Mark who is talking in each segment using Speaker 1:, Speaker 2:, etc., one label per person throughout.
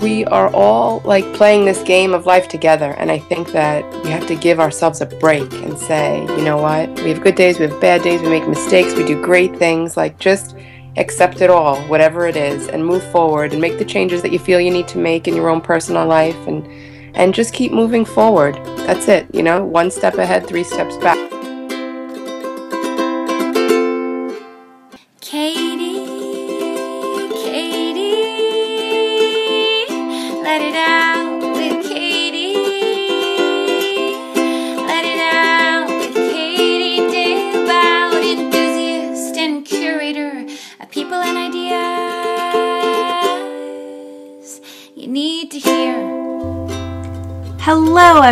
Speaker 1: we are all like playing this game of life together. And I think that we have to give ourselves a break and say, you know what? We have good days, we have bad days, we make mistakes, we do great things. Like just accept it all, whatever it is, and move forward and make the changes that you feel you need to make in your own personal life and and just keep moving forward. That's it, you know, one step ahead, three steps back.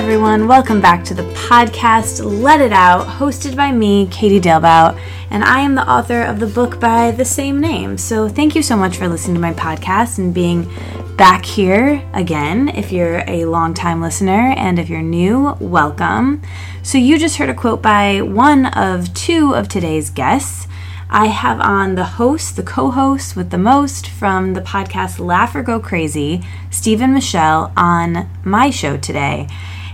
Speaker 2: Everyone. Welcome back to the podcast Let It Out, hosted by me, Katie Dalebout, and I am the author of the book by the same name. So, thank you so much for listening to my podcast and being back here again. If you're a long-time listener and if you're new, welcome. So, you just heard a quote by one of two of today's guests. I have on the host, the co host with the most from the podcast Laugh or Go Crazy, Steve and Michelle, on my show today.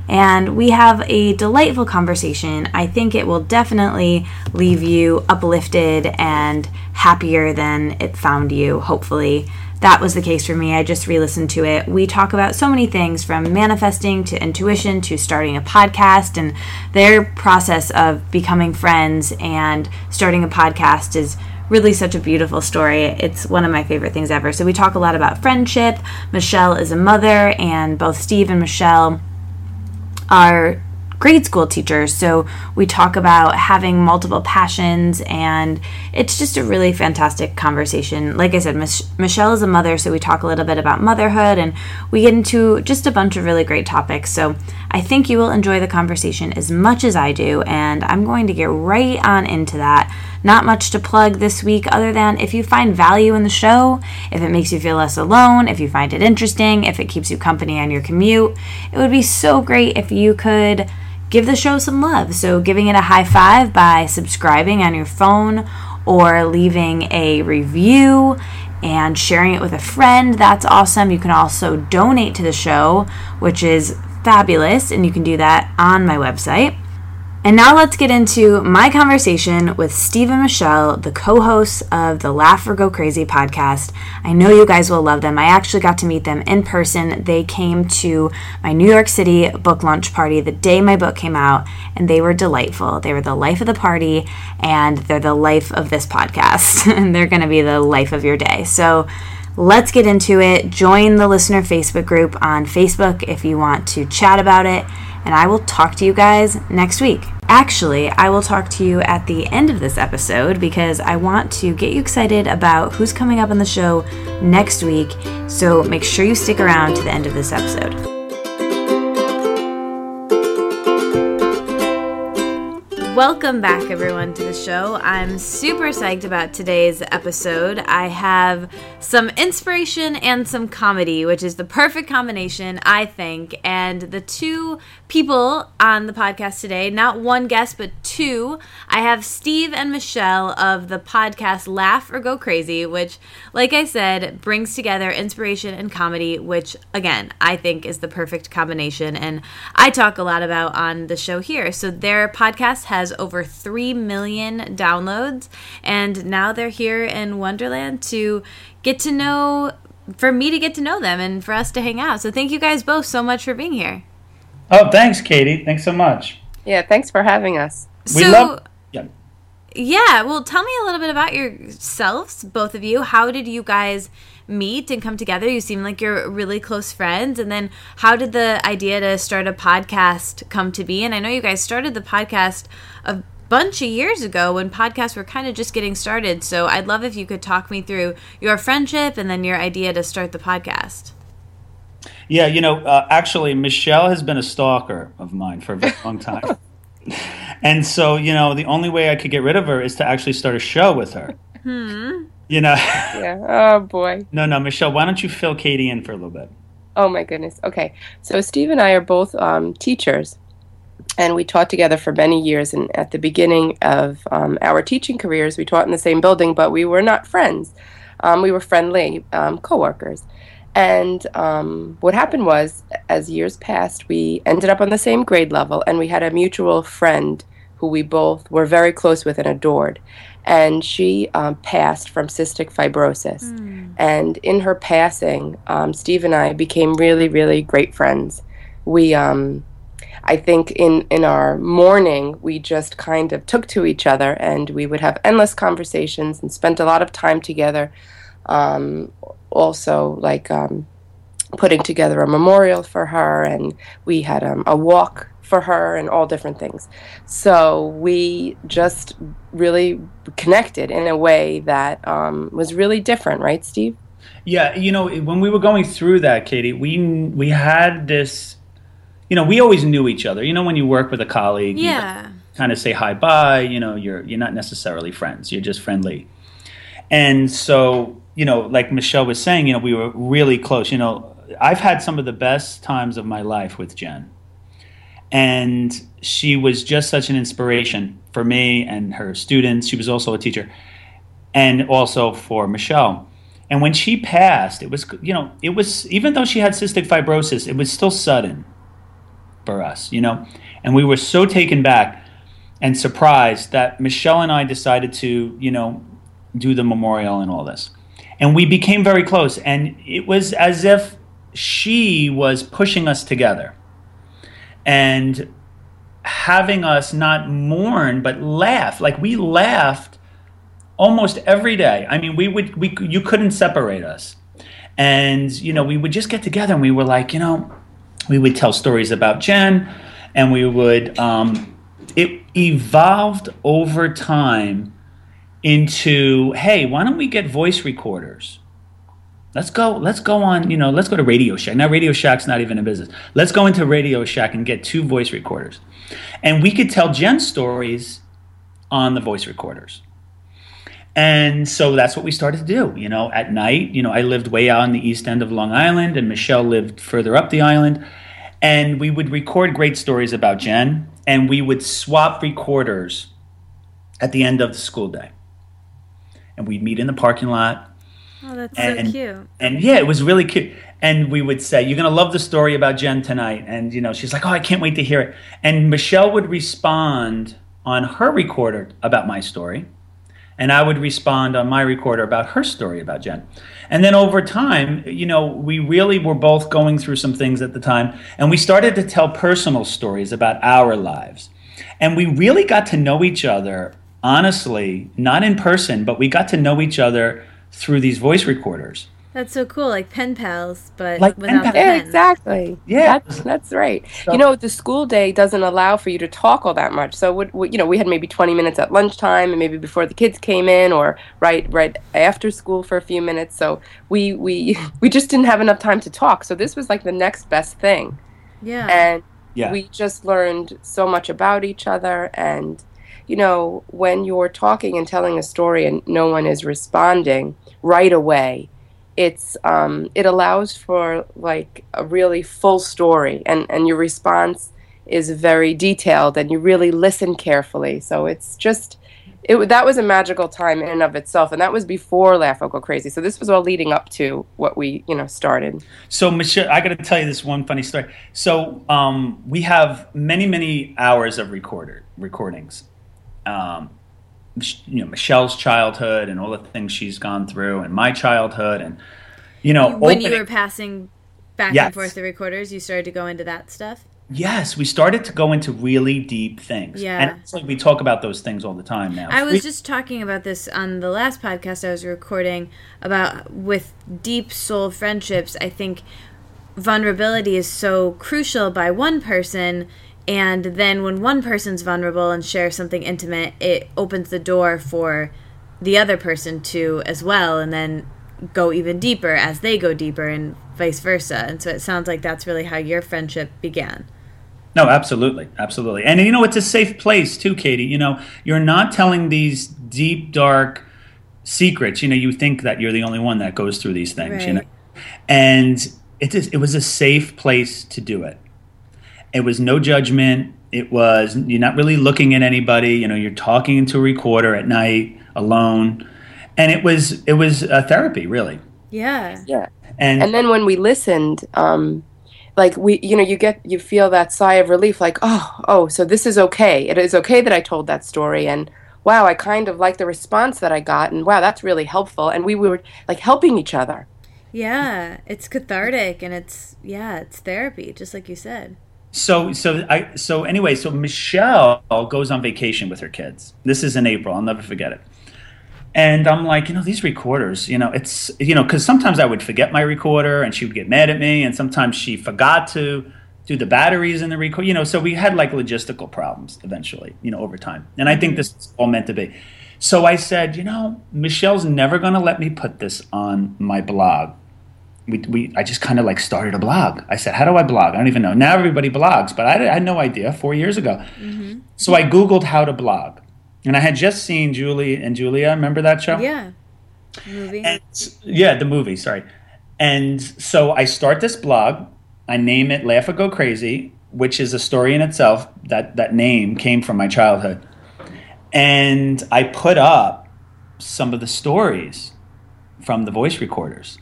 Speaker 2: And we have a delightful conversation. I think it will definitely leave you uplifted and happier than it found you, hopefully that was the case for me. I just re listened to it. We talk about so many things from manifesting to intuition to starting a podcast, and their process of becoming friends and starting a podcast is really such a beautiful story. It's one of my favorite things ever. So, we talk a lot about friendship. Michelle is a mother, and both Steve and Michelle are grade school teachers. So we talk about having multiple passions, and it's just a really fantastic conversation. Like I said, Mich- Michelle is a mother, so we talk a little bit about motherhood, and we get into just a bunch of really great topics. So I think you will enjoy the conversation as much as I do, and I'm going to get right on into that. Not much to plug this week other than if you find value in the show, if it makes you feel less alone, if you find it interesting, if it keeps you company on your commute, it would be so great if you could give the show some love. So, giving it a high five by subscribing on your phone or leaving a review and sharing it with a friend. That's awesome. You can also donate to the show, which is fabulous, and you can do that on my website. And now let's get into my conversation with Steve and Michelle, the co hosts of the Laugh or Go Crazy podcast. I know you guys will love them. I actually got to meet them in person. They came to my New York City book launch party the day my book came out, and they were delightful. They were the life of the party, and they're the life of this podcast, and they're going to be the life of your day. So, let's get into it. Join the listener Facebook group on Facebook if you want to chat about it and I will talk to you guys next week. Actually, I will talk to you at the end of this episode because I want to get you excited about who's coming up on the show next week. So make sure you stick around to the end of this episode. Welcome back, everyone, to the show. I'm super psyched about today's episode. I have some inspiration and some comedy, which is the perfect combination, I think. And the two people on the podcast today, not one guest, but two, I have Steve and Michelle of the podcast Laugh or Go Crazy, which, like I said, brings together inspiration and comedy, which, again, I think is the perfect combination. And I talk a lot about on the show here. So their podcast has has over 3 million downloads. And now they're here in Wonderland to get to know, for me to get to know them and for us to hang out. So thank you guys both so much for being here.
Speaker 3: Oh, thanks, Katie. Thanks so much.
Speaker 1: Yeah, thanks for having us.
Speaker 3: We so, love. Yeah.
Speaker 2: Yeah, well, tell me a little bit about yourselves, both of you. How did you guys meet and come together? You seem like you're really close friends. And then how did the idea to start a podcast come to be? And I know you guys started the podcast a bunch of years ago when podcasts were kind of just getting started. So I'd love if you could talk me through your friendship and then your idea to start the podcast.
Speaker 3: Yeah, you know, uh, actually, Michelle has been a stalker of mine for a very long time. and so, you know, the only way I could get rid of her is to actually start a show with her. Hmm you know.
Speaker 1: yeah. Oh boy.
Speaker 3: No, no, Michelle. Why don't you fill Katie in for a little bit?
Speaker 1: Oh my goodness. Okay. So Steve and I are both um, teachers, and we taught together for many years. And at the beginning of um, our teaching careers, we taught in the same building, but we were not friends. Um, we were friendly um, coworkers. And um, what happened was, as years passed, we ended up on the same grade level, and we had a mutual friend who we both were very close with and adored. And she um, passed from cystic fibrosis. Mm. And in her passing, um, Steve and I became really, really great friends. We, um, I think, in, in our mourning, we just kind of took to each other and we would have endless conversations and spent a lot of time together. Um, also, like, um, putting together a memorial for her, and we had um, a walk for her and all different things. So we just really connected in a way that um, was really different, right, Steve?
Speaker 3: Yeah, you know, when we were going through that, Katie, we we had this. You know, we always knew each other. You know, when you work with a colleague,
Speaker 2: yeah,
Speaker 3: kind of say hi bye. You know, you're you're not necessarily friends. You're just friendly. And so, you know, like Michelle was saying, you know, we were really close. You know, I've had some of the best times of my life with Jen and she was just such an inspiration for me and her students. She was also a teacher, and also for Michelle. And when she passed, it was you know it was even though she had cystic fibrosis, it was still sudden for us, you know, and we were so taken back and surprised that Michelle and I decided to you know do the memorial and all this, and we became very close, and it was as if she was pushing us together and having us not mourn but laugh. Like we laughed almost every day. I mean we would we you couldn't separate us. And you know we would just get together and we were like you know we would tell stories about jen and we would um, it evolved over time into hey why don't we get voice recorders Let's go. Let's go on. You know, let's go to Radio Shack. Now, Radio Shack's not even in business. Let's go into Radio Shack and get two voice recorders, and we could tell Jen stories on the voice recorders. And so that's what we started to do. You know, at night. You know, I lived way out on the east end of Long Island, and Michelle lived further up the island, and we would record great stories about Jen, and we would swap recorders at the end of the school day, and we'd meet in the parking lot
Speaker 2: Oh, that's and, so cute.
Speaker 3: And yeah, it was really cute. And we would say, You're going to love the story about Jen tonight. And, you know, she's like, Oh, I can't wait to hear it. And Michelle would respond on her recorder about my story. And I would respond on my recorder about her story about Jen. And then over time, you know, we really were both going through some things at the time. And we started to tell personal stories about our lives. And we really got to know each other, honestly, not in person, but we got to know each other through these voice recorders.
Speaker 2: That's so cool, like pen pals, but
Speaker 1: like
Speaker 2: without
Speaker 1: pen pals. Yeah, exactly. Yeah, that's, that's right. So, you know, the school day doesn't allow for you to talk all that much. So, what, you know, we had maybe twenty minutes at lunchtime, and maybe before the kids came in, or right right after school for a few minutes. So we we we just didn't have enough time to talk. So this was like the next best thing.
Speaker 2: Yeah.
Speaker 1: And
Speaker 3: yeah.
Speaker 1: we just learned so much about each other and you know, when you're talking and telling a story and no one is responding right away, it's um, it allows for like a really full story, and and your response is very detailed, and you really listen carefully. So it's just. It, that was a magical time in and of itself, and that was before Laugh or Go Crazy. So this was all leading up to what we, you know, started.
Speaker 3: So Michelle, I got to tell you this one funny story. So um, we have many, many hours of recorder recordings, um, you know Michelle's childhood and all the things she's gone through, and my childhood, and you know
Speaker 2: when opening, you were passing back yes. and forth the recorders, you started to go into that stuff.
Speaker 3: Yes, we started to go into really deep things.
Speaker 2: Yeah,
Speaker 3: and it's like we talk about those things all the time now.
Speaker 2: I was we, just talking about this on the last podcast I was recording about with deep soul friendships. I think vulnerability is so crucial by one person and then when one person's vulnerable and shares something intimate it opens the door for the other person to as well and then go even deeper as they go deeper and vice versa. And so it sounds like that's really how your friendship began.
Speaker 3: No absolutely. Absolutely. And you know it's a safe place too katie. You know you're not telling these deep dark secrets. You know you think that you're the only one that goes through these things
Speaker 2: right.
Speaker 3: you know? And it, is, it was a safe place to do it it was no judgment. It was you're not really looking at anybody. You know, you're talking into a recorder at night alone, and it was it was a therapy really.
Speaker 2: Yeah.
Speaker 1: Yeah.
Speaker 3: And,
Speaker 1: And then when we listened, um, like we, you know, you get, you feel that sigh of relief, like, oh, oh, so this is okay. It is okay that I told that story, and wow, I kind of like the response that I got, and wow, that's really helpful. And we were like helping each other.
Speaker 2: Yeah, it's cathartic and it's yeah, it's therapy, just like you said.
Speaker 3: So so I so anyway, so Michelle goes on vacation with her kids. This is in April. I'll never forget it. And I'm like, you know, these recorders, you know, it's you know, because sometimes I would forget my recorder and she would get mad at me, and sometimes she forgot to do the batteries in the record, you know. So we had like logistical problems eventually, you know, over time. And I think mm-hmm. this is all meant to be. So I said, you know, Michelle's never going to let me put this on my blog we, we I just kind of like started a blog. I said, "How do I blog?" I don't even know. Now everybody blogs, but I, I had no idea four years ago. Mm-hmm. So I googled how to blog, and I had just seen Julie and Julia. Remember that show?
Speaker 2: Yeah. Movie.
Speaker 3: And, yeah, the movie. Sorry. And so I start this blog. I name it "Laugh or Go Crazy," which is a story in itself. That that name came from my childhood, and I put up some of the stories from the voice recorders.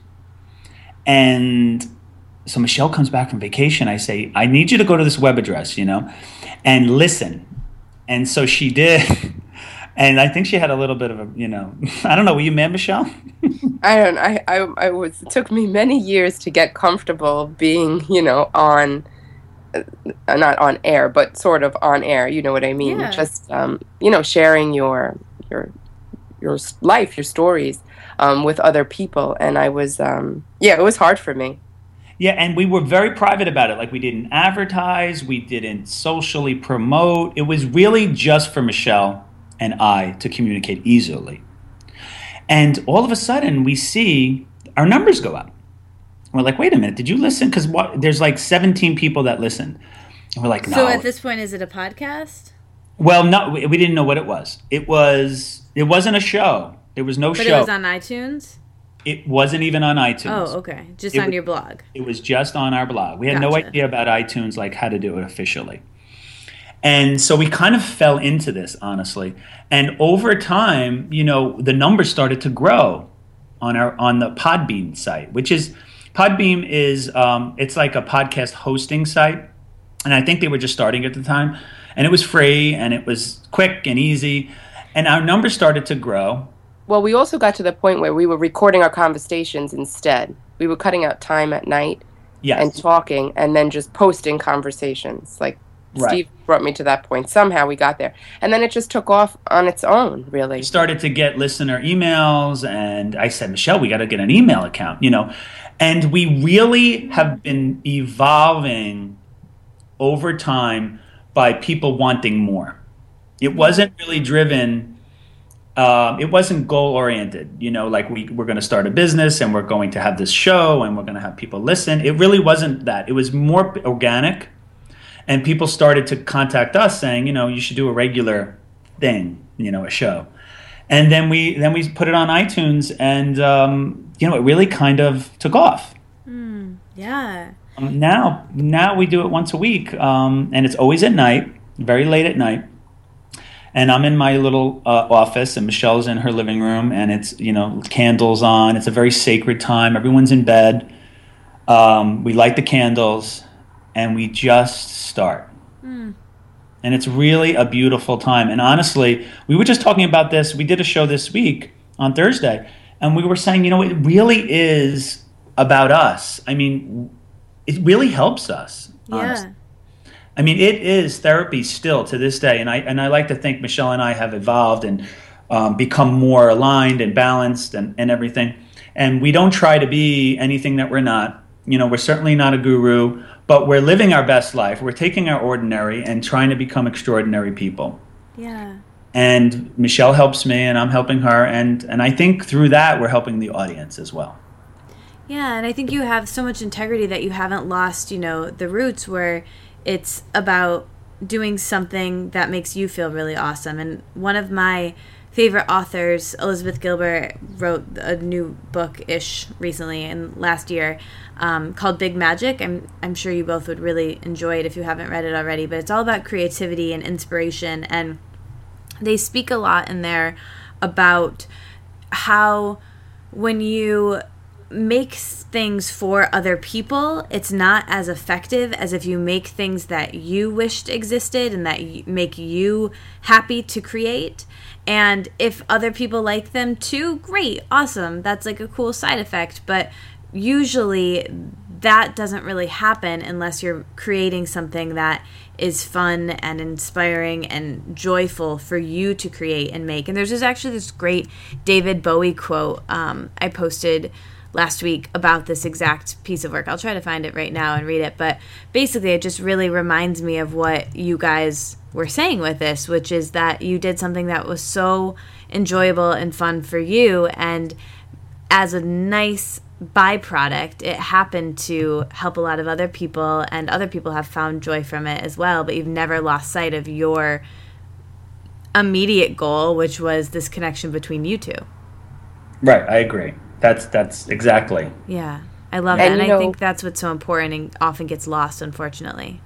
Speaker 3: And so Michelle comes back from vacation. I say, I need you to go to this web address, you know, and listen. And so she did. And I think she had a little bit of a, you know, I don't know. Were you mad, Michelle?
Speaker 1: I don't. I, I. I was. It took me many years to get comfortable being, you know, on, uh, not on air, but sort of on air. You know what I mean?
Speaker 2: Yeah.
Speaker 1: Just, um, you know, sharing your your your life, your stories, um, with other people. And I was, um, yeah, it was hard for me.
Speaker 3: Yeah, and we were very private about it. Like we didn't advertise, we didn't socially promote. It was really just for Michelle and I to communicate easily. And all of a sudden, we see our numbers go up. We're like, wait a minute, did you listen? Because there's like 17 people that listened. And we're like, no.
Speaker 2: So at this point, is it a podcast?
Speaker 3: well, no, we we didn't know what it was. It was. It wasn't a show. There was no
Speaker 2: But
Speaker 3: show.
Speaker 2: it was on iTunes.
Speaker 3: it wasn't even on iTunes.
Speaker 2: Oh, okay. Just
Speaker 3: It
Speaker 2: on
Speaker 3: was-
Speaker 2: your blog.
Speaker 3: It was just on our blog. We had no idea about iTunes, like how to do it officially. And so we kind of fell into this, honestly. And over time, you know, the numbers started to grow on our on the Podbean site, which is Podbean is um, it's like a podcast hosting site, and I think they were just starting at the time, and it was free and it was quick and easy, and our numbers started to grow.
Speaker 1: Well, we also got to the point where we were recording our conversations instead. We were cutting out time at night
Speaker 3: Yes,
Speaker 1: and talking, and then just posting conversations. Like
Speaker 3: Right.
Speaker 1: Steve brought me to that point. Somehow we got there, and then it just took off on its own. Really.
Speaker 3: we started to get listener emails and i said michelle we got to get an email account you know and we really have been evolving over time by people wanting more it wasn't really driven um, it wasn't goal oriented you know like we, we're going to start a business and we're going to have this show and we're going to have people listen. It really wasn't that. It was more organic. And people started to contact us saying you know you should do a regular thing you know a show. And then we then we put it on itunes and um, you know it really kind of took off.
Speaker 2: Yeah.
Speaker 3: um, now now we do it once a week um, and it's always at night very late at night and i'm in my little uh, office and michelle's in her living room and it's you know candles on. It's a very sacred time. Everyone's in bed. Um, we light the candles and we just start. And it's really a beautiful time. And honestly we were just talking about this. We did a show this week on thursday and we were saying you know it really is about us. I mean it really helps us honestly. I mean, it is therapy still to this day, and I and I like to think Michelle and I have evolved and um, become more aligned and balanced and, and everything. And we don't try to be anything that we're not. You know, we're certainly not a guru, but we're living our best life. We're taking our ordinary and trying to become extraordinary people.
Speaker 2: Yeah.
Speaker 3: And Michelle helps me, and I'm helping her, and and I think through that we're helping the audience as well.
Speaker 2: Yeah, and I think you have so much integrity that you haven't lost, you know, the roots where it's about doing something that makes you feel really awesome. And one of my favorite authors, Elizabeth Gilbert, wrote a new book ish recently and last year um, called Big Magic. I'm, I'm sure you both would really enjoy it if you haven't read it already, but it's all about creativity and inspiration. And they speak a lot in there about how when you make things for other people, it's not as effective as if you make things that you wished existed and that make you happy to create. And if other people like them too, great, awesome. That's like a cool side effect. But usually that doesn't really happen unless you're creating something that is fun and inspiring and joyful for you to create and make. And there's just actually this great David Bowie quote um, I posted last week about this exact piece of work. I'll try to find it right now and read it. But basically, it just really reminds me of what you guys were saying with this, which is that you did something that was so enjoyable and fun for you. And as a nice byproduct, it happened to help a lot of other people, and other people have found joy from it as well. But you've never lost sight of your immediate goal, which was this connection between you two.
Speaker 3: Right, I agree. That's that's exactly.
Speaker 2: Yeah, I love and, that, and I think that's what's so important and often gets lost, unfortunately.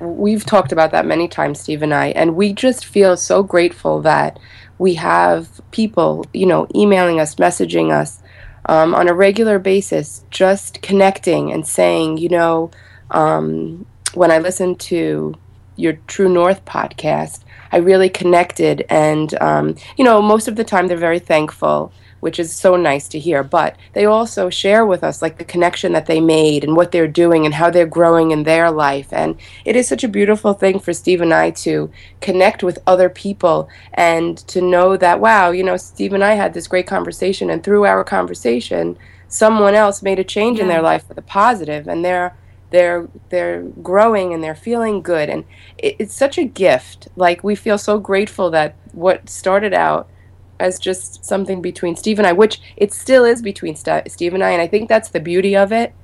Speaker 1: We've talked about that many times, Steve and I, and we just feel so grateful that we have people, you know, emailing us, messaging us um, on a regular basis, just connecting and saying, you know, um, when I listened to your True North podcast, I really connected. And, um, you know, most of the time they're very thankful which is so nice to hear. But they also share with us like the connection that they made and what they're doing and how they're growing in their life. And it is such a beautiful thing for Steve and I to connect with other people and to know that, wow, you know, Steve and I had this great conversation, and through our conversation, someone else made a change yeah. in their life for the positive, and they're they're they're growing and they're feeling good and it, it's such a gift like we feel so grateful that what started out as just something between Steve and I, which it still is between St- Steve and I, and I think that's the beauty of it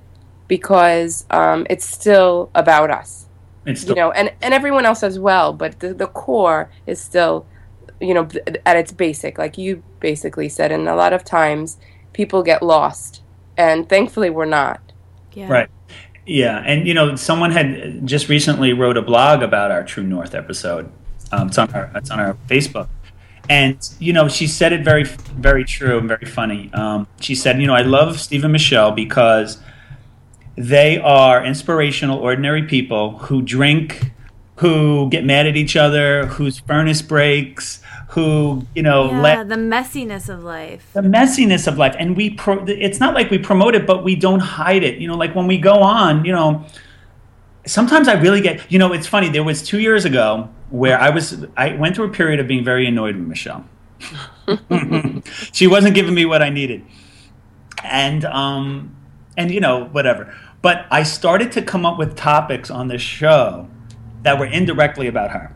Speaker 1: because um, it's still about us. It's still- you know, and and everyone else as well, but the the core is still, you know, at its basic, like you basically said, and a lot of times people get lost, and thankfully we're not.
Speaker 3: Yeah. Right. Yeah, and you know, someone had just recently wrote a blog about our True North episode. Um, it's on our it's on our Facebook, and you know, she said it very, very true and very funny. Um, she said, "You know, I love Steve and Michelle because they are inspirational, ordinary people who drink, who get mad at each other, whose furnace breaks." Who you know?
Speaker 2: Yeah, let, the messiness of life.
Speaker 3: The messiness of life, and we. Pro, it's not like we promote it, but we don't hide it. You know, like when we go on, you know, sometimes I really get, you know, it's funny. There was two years ago where I was, I went through a period of being very annoyed with Michelle. she wasn't giving me what I needed, and um, and you know, whatever. But I started to come up with topics on this show that were indirectly about her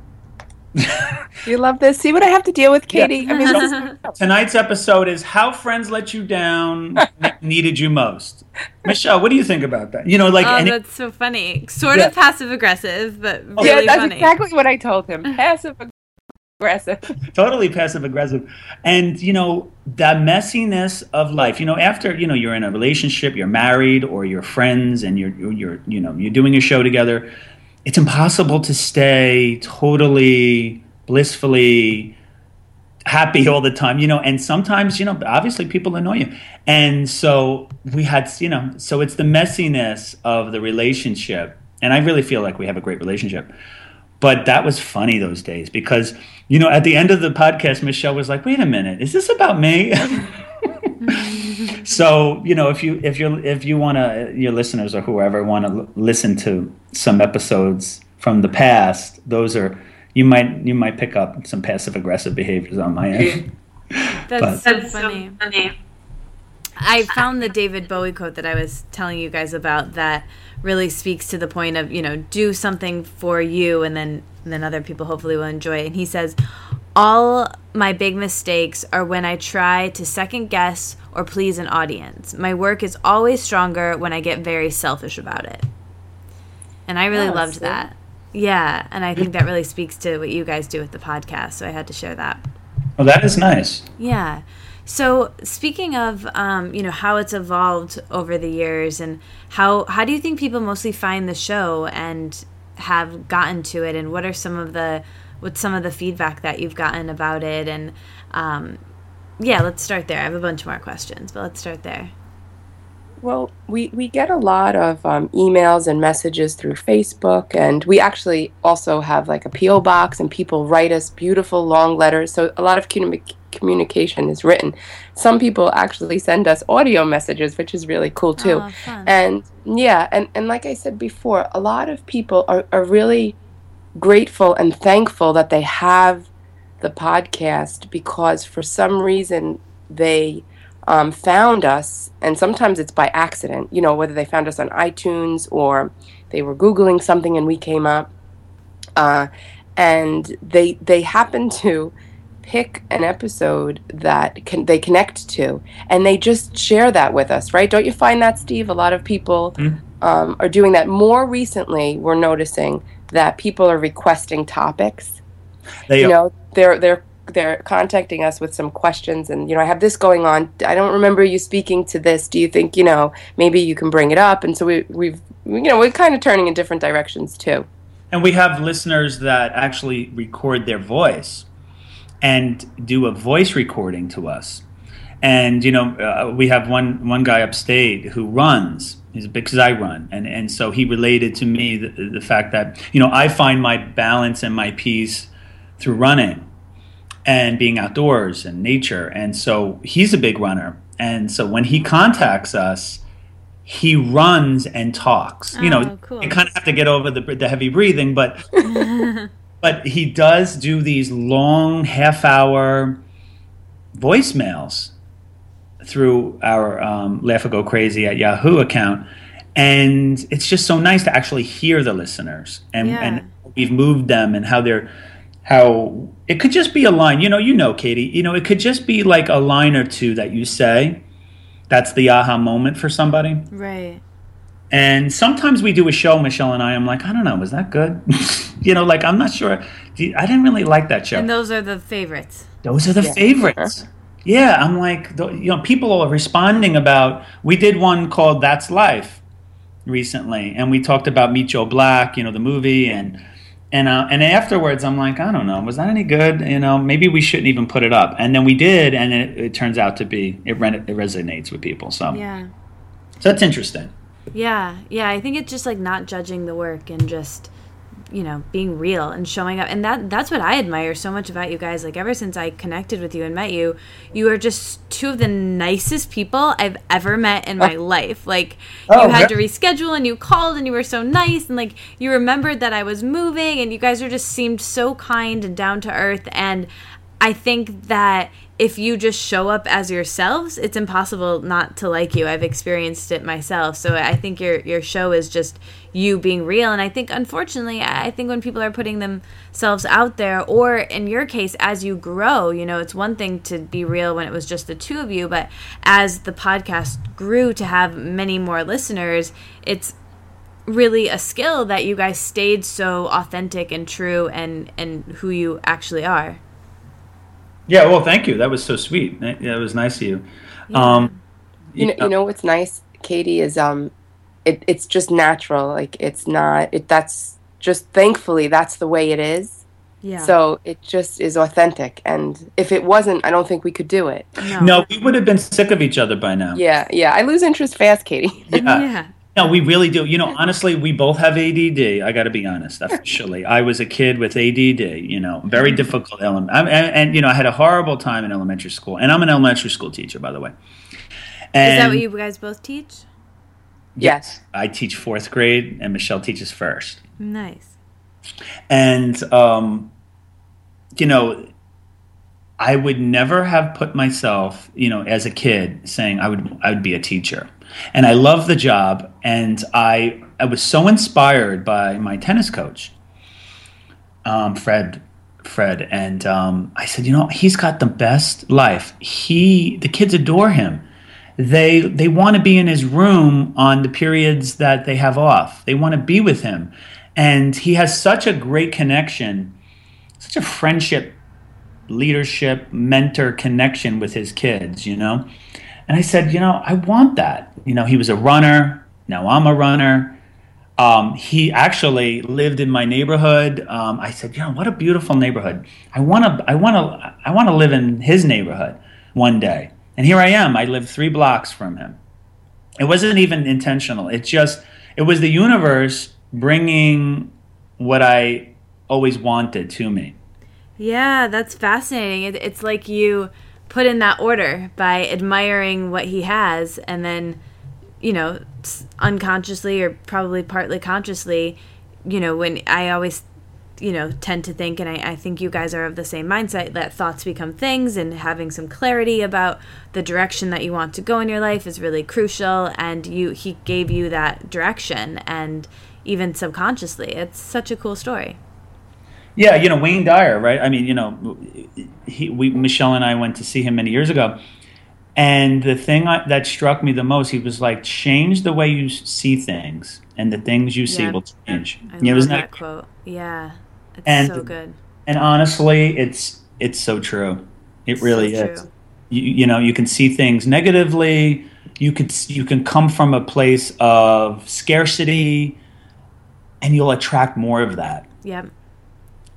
Speaker 1: you love this. See what I have to deal with, Katie. Yeah. I
Speaker 3: mean, tonight's episode is how friends let you down, needed you most. Michelle, what do you think about that? You know, like
Speaker 2: oh, any- that's so funny. Sort yeah. of passive aggressive, but oh, really
Speaker 1: yeah, that's
Speaker 2: funny.
Speaker 1: exactly what I told him. Passive aggressive.
Speaker 3: totally passive aggressive, and you know the messiness of life. You know, after you know you're in a relationship, you're married, or you're friends, and you're you're you know you're doing a show together it's impossible to stay totally blissfully happy all the time, you know, and sometimes, you know, obviously people annoy you. And so we had, you know, so it's the messiness of the relationship. And I really feel like we have a great relationship. But that was funny those days because, you know, at the end of the podcast, Michelle was like, wait a minute, is this about me? so you know if you if you if you want to your listeners or whoever want to l- listen to some episodes from the past those are you might you might pick up some passive aggressive behaviors on my end
Speaker 2: that's, but, so, that's funny. so funny I found the David Bowie quote that I was telling you guys about that really speaks to the point of, you know, do something for you and then and then other people hopefully will enjoy it. And he says, all my big mistakes are when I try to second guess or please an audience. My work is always stronger when I get very selfish about it. And I really oh, loved sweet. that. Yeah, and I think that really speaks to what you guys do with the podcast, so I had to share that.
Speaker 3: Well, that is nice.
Speaker 2: Yeah. So, speaking of, um, you know, how it's evolved over the years, and how how do you think people mostly find the show and have gotten to it, and what are some of the what's some of the feedback that you've gotten about it, and um, yeah, let's start there. I have a bunch more questions, but let's start there.
Speaker 1: Well, we, we get a lot of um, emails and messages through Facebook, and we actually also have like a P.O. box, and people write us beautiful long letters. So a lot of communi- communication is written. Some people actually send us audio messages, which is really cool too.
Speaker 2: Oh.
Speaker 1: And yeah, and, and like I said before, a lot of people are, are really grateful and thankful that they have the podcast because for some reason they um, found us, and sometimes it's by accident, you know, whether they found us on iTunes or they were Googling something and we came up. Uh, and they they happen to pick an episode that can, they connect to, and they just share that with us, right? Don't you find that, Steve? A lot of people um, are doing that. More recently, we're noticing that people are requesting topics.
Speaker 3: They
Speaker 1: you know they're they're they're contacting us with some questions and you know i have this going on. I don't remember you speaking to this. Do you think you know maybe you can bring it up? And so we, we've you know we're kind of turning in different directions too.
Speaker 3: And we have listeners that actually record their voice and do a voice recording to us. And you know, uh, we have one one guy upstate who runs. He's because I run, and and so he related to me the, the fact that you know I find my balance and my peace through running and being outdoors and nature. And so he's a big runner, and so when he contacts us, he runs and talks. you know,
Speaker 2: Oh, cool.
Speaker 3: you kind of have to get over the the heavy breathing, but but he does do these long half hour voicemails through our um, Laugh or Go Crazy at Yahoo account. And it's just so nice to actually hear the listeners and,
Speaker 2: Yeah.
Speaker 3: and we've moved them and how they're how it could just be a line. You know, you know, Katie, you know, it could just be like a line or two that you say. That's the aha moment for somebody.
Speaker 2: Right.
Speaker 3: And sometimes we do a show, Michelle and I. I'm like, I don't know, was that good? you know, like I'm not sure. I didn't really like that show.
Speaker 2: And those are the favorites.
Speaker 3: Those are the
Speaker 1: Yeah.
Speaker 3: favorites. Yeah, I'm like, you know, people are responding about. We did one called "That's Life" recently, and we talked about Meet Joe Black, you know, the movie, and and uh, and afterwards, I'm like, I don't know, was that any good? You know, maybe we shouldn't even put it up. And then we did, and it, it turns out to be it, re- it resonates with people. So,
Speaker 2: Yeah.
Speaker 3: so that's interesting.
Speaker 2: Yeah, yeah. I think it's just like not judging the work and just you know being real and showing up. And that that's what i admire so much about you guys. Like ever since i connected with you and met you you are just two of the nicest people i've ever met in my life. Like
Speaker 3: Oh,
Speaker 2: you had to reschedule and you called and you were so nice and like you remembered that i was moving and you guys are just seemed so kind and down to earth. And I think that if you just show up as yourselves, it's impossible not to like you. I've experienced it myself. So I think your your show is just you being real and I think unfortunately, I think when people are putting themselves out there or in your case as you grow, you know, it's one thing to be real when it was just the two of you, but as the podcast grew to have many more listeners, it's really a skill that you guys stayed so authentic and true and and who you actually are.
Speaker 3: Yeah, well, thank you. That was so sweet. That that was nice of you. Um,
Speaker 1: you know, you know what's nice katie is um it, it's just natural like it's not it that's just thankfully that's the way it is
Speaker 2: Yeah.
Speaker 1: so it just is authentic and if it wasn't i don't think we could do it
Speaker 3: no, we would have been sick of each other by now.
Speaker 1: yeah yeah i lose interest fast katie
Speaker 3: Yeah.
Speaker 2: yeah.
Speaker 3: No, we really do. You know, honestly, we both have ADD. I got to be honest. Officially, I was a kid with ADD. You know, very difficult element. I'm, and, and you know, I had a horrible time in elementary school, and I'm an elementary school teacher, by the way. And
Speaker 2: Is that what you guys both teach?
Speaker 1: yes
Speaker 3: I teach fourth grade, and Michelle teaches first.
Speaker 2: Nice.
Speaker 3: And um, you know, I would never have put myself, you know, as a kid, saying I would I would be a teacher. And I love the job, and I I was so inspired by my tennis coach, um, Fred. Fred and um, I said, you know, he's got the best life. He, the kids adore him. They they want to be in his room on the periods that they have off. They want to be with him, and he has such a great connection, such a friendship, leadership, mentor connection with his kids. You know, and I said, you know, I want that. You know, he was a runner. Now I'm a runner. Um, he actually lived in my neighborhood. Um, I said, you know, what a beautiful neighborhood. I want to, I want to, I want to live in his neighborhood one day. And here I am. I live three blocks from him. It wasn't even intentional. It just it was the universe bringing what I always wanted to me.
Speaker 2: Yeah, that's fascinating. It, it's like you put in that order by admiring what he has and then you know unconsciously or probably partly consciously you know when i always you know tend to think and I, I think you guys are of the same mindset that thoughts become things and having some clarity about the direction that you want to go in your life is really crucial and you he gave you that direction and even subconsciously it's such a cool story
Speaker 3: yeah you know wayne dyer right? I mean you know he, we michelle and i went to see him many years ago. And the thing I, that struck me the most he was like change the way you see things and the things you see will change.
Speaker 2: I
Speaker 3: you know,
Speaker 2: love
Speaker 3: that,
Speaker 2: quote. Yeah. It's
Speaker 3: and
Speaker 2: so good.
Speaker 3: and honestly it's it's so true. It really
Speaker 2: So
Speaker 3: is. You, you know you can see things negatively. You could you can come from a place of scarcity and you'll attract more of that.
Speaker 2: Yep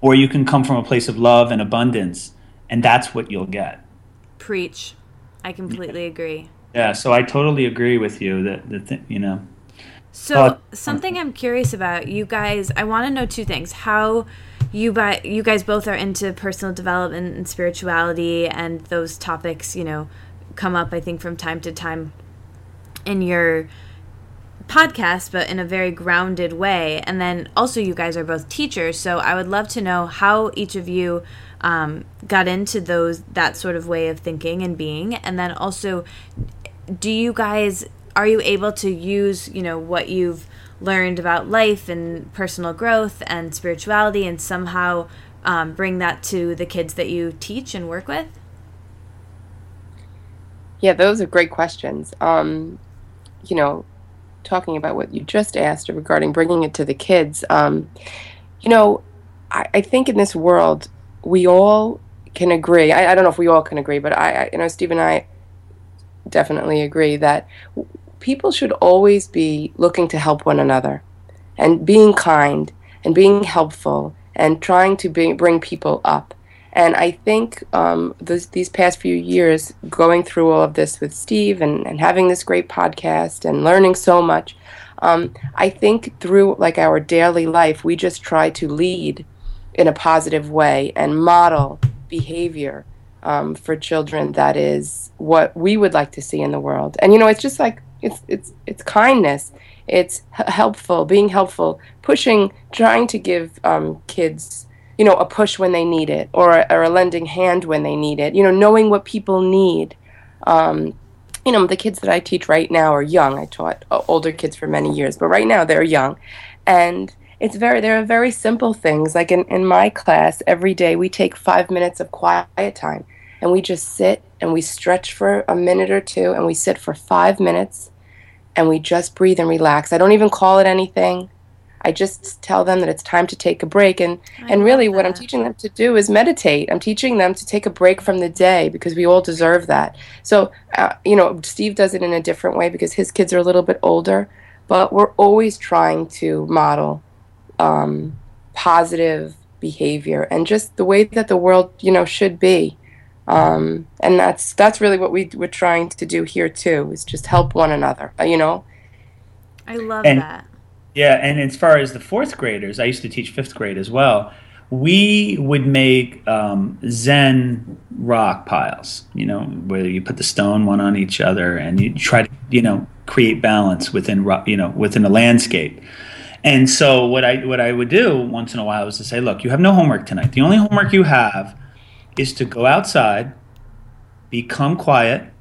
Speaker 3: or you can come from a place of love and abundance and that's what you'll get
Speaker 2: preach i completely agree
Speaker 3: yeah so i totally agree with you that the th- you know
Speaker 2: So
Speaker 3: Uh,
Speaker 2: something I'm curious about, you guys. I want to know two things: how you by you guys both are into personal development and spirituality, and those topics, you know, come up. I think from time to time in your podcast, but in a very grounded way. And then also, you guys are both teachers, so I would love to know how each of you um, got into those that sort of way of thinking and being, and then also do you guys are you able to use you know what you've learned about life and personal growth and spirituality and somehow um, bring that to the kids that you teach and work with
Speaker 1: Yeah, those are great questions. Um, you know, talking about what you just asked regarding bringing it to the kids, um, you know, I, I think in this world, we all can agree. I, I don't know if we all can agree, but I, I, you know, Steve and I definitely agree that people should always be looking to help one another and being kind and being helpful and trying to bring, bring people up. And I think um, these past few years, going through all of this with Steve and, and having this great podcast and learning so much, um, I think through like our daily life, we just try to lead in a positive way and model behavior um, for children that is what we would like to see in the world. And you know, it's just like it's it's it's kindness. It's helpful, being helpful, pushing, trying to give um, kids, you know, a push when they need it, or or a lending hand when they need it. You know, knowing what people need. Um, you know, the kids that I teach right now are young. I taught uh, older kids for many years, but right now they're young, and it's very there are very simple things. Like in in my class, every day we take five minutes of quiet time, and we just sit and we stretch for a minute or two, and we sit for five minutes, and we just breathe and relax. I don't even call it anything. I just tell them that it's time to take a break and
Speaker 2: I
Speaker 1: and really what I'm teaching them to do is meditate. I'm teaching them to take a break from the day because we all deserve that. So, uh, you know, Steve does it in a different way because his kids are a little bit older, but we're always trying to model um, positive behavior and just the way that the world, you know, should be. Um, and that's that's really what we we're trying to do here too is just help one another. uh, You know,
Speaker 2: i love
Speaker 3: And-
Speaker 2: that
Speaker 3: Yeah, and as far as the fourth graders, I used to teach fifth grade as well. We would make um, Zen rock piles, you know, where you put the stone one on each other, and you try to, you know, create balance within, you know, within a landscape. And so what I what I would do once in a while was to say, look, you have no homework tonight. The only homework you have is to go outside, become quiet,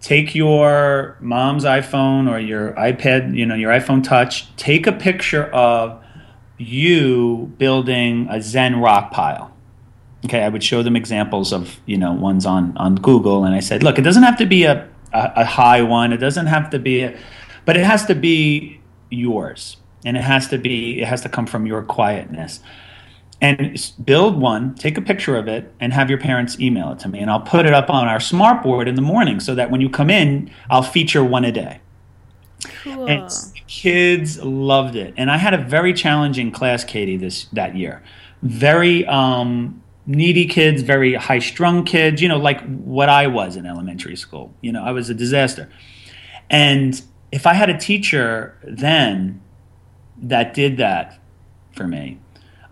Speaker 3: take your mom's iPhone or your iPad, you know, your iPhone Touch, take a picture of you building a Zen rock pile. Okay, I would show them examples of, you know, ones on on Google and I said, look, it doesn't have to be a a, a high one, it doesn't have to be a, but it has to be yours. And it has to be it has to come from your quietness and build one, take a picture of it, and have your parents email it to me. And I'll put it up on our smart board in the morning so that when you come in, I'll feature one a day.
Speaker 2: cool
Speaker 3: And kids loved it. And I had a very challenging class, Katie, this that year. Very um, needy kids, very high strung kids, you know, like what I was in elementary school. You know, I was a disaster. And if I had a teacher then that did that for me,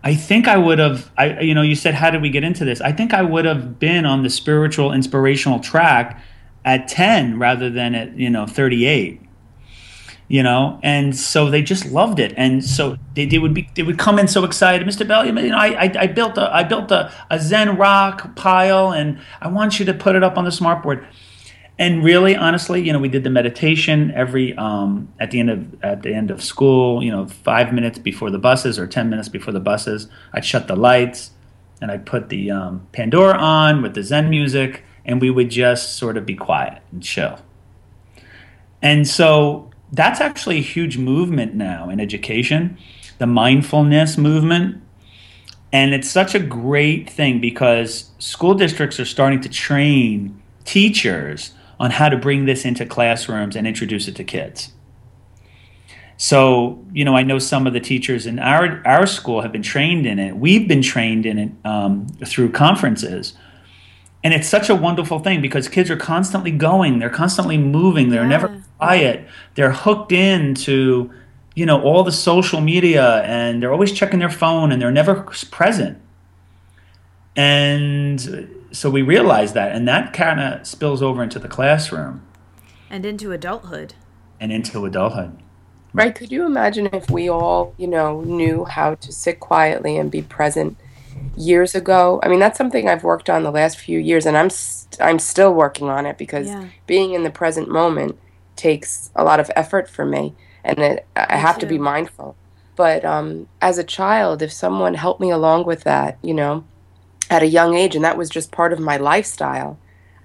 Speaker 3: I think I would have. I you know, you said how did we get into this? I think I would have been on the spiritual inspirational track at 10 rather than at you know 38 you know and so they just loved it and so they, they would be they would come in so excited mr bell you know I, I, I built a i built a, a zen rock pile and i want you to put it up on the smartboard and really honestly you know we did the meditation every um, at the end of at the end of school you know five minutes before the buses or ten minutes before the buses. I'd shut the lights and i'd put the um, pandora on with the zen music and we would just sort of be quiet and chill. And so that's actually a huge movement now in education the mindfulness movement. And it's such a great thing because school districts are starting to train teachers on how to bring this into classrooms and introduce it to kids. So, you know, I know some of the teachers in our our school have been trained in it. We've been trained in it um, through conferences, and it's such a wonderful thing because kids are constantly going, they're constantly moving, they're yeah. never quiet, they're hooked into, you know, all the social media, and they're always checking their phone, and they're never present. And so we realize that, and that kind of spills over into the classroom
Speaker 2: and into adulthood.
Speaker 3: And into adulthood.
Speaker 1: Right. Could you imagine if we all, you know, knew how to sit quietly and be present years ago? I mean, that's something I've worked on the last few years, and I'm st- I'm still working on it because yeah. being in the present moment takes a lot of effort for me, and it, I me have too. to be mindful. But um, as a child, if someone helped me along with that, you know, at a young age and that was just part of my lifestyle.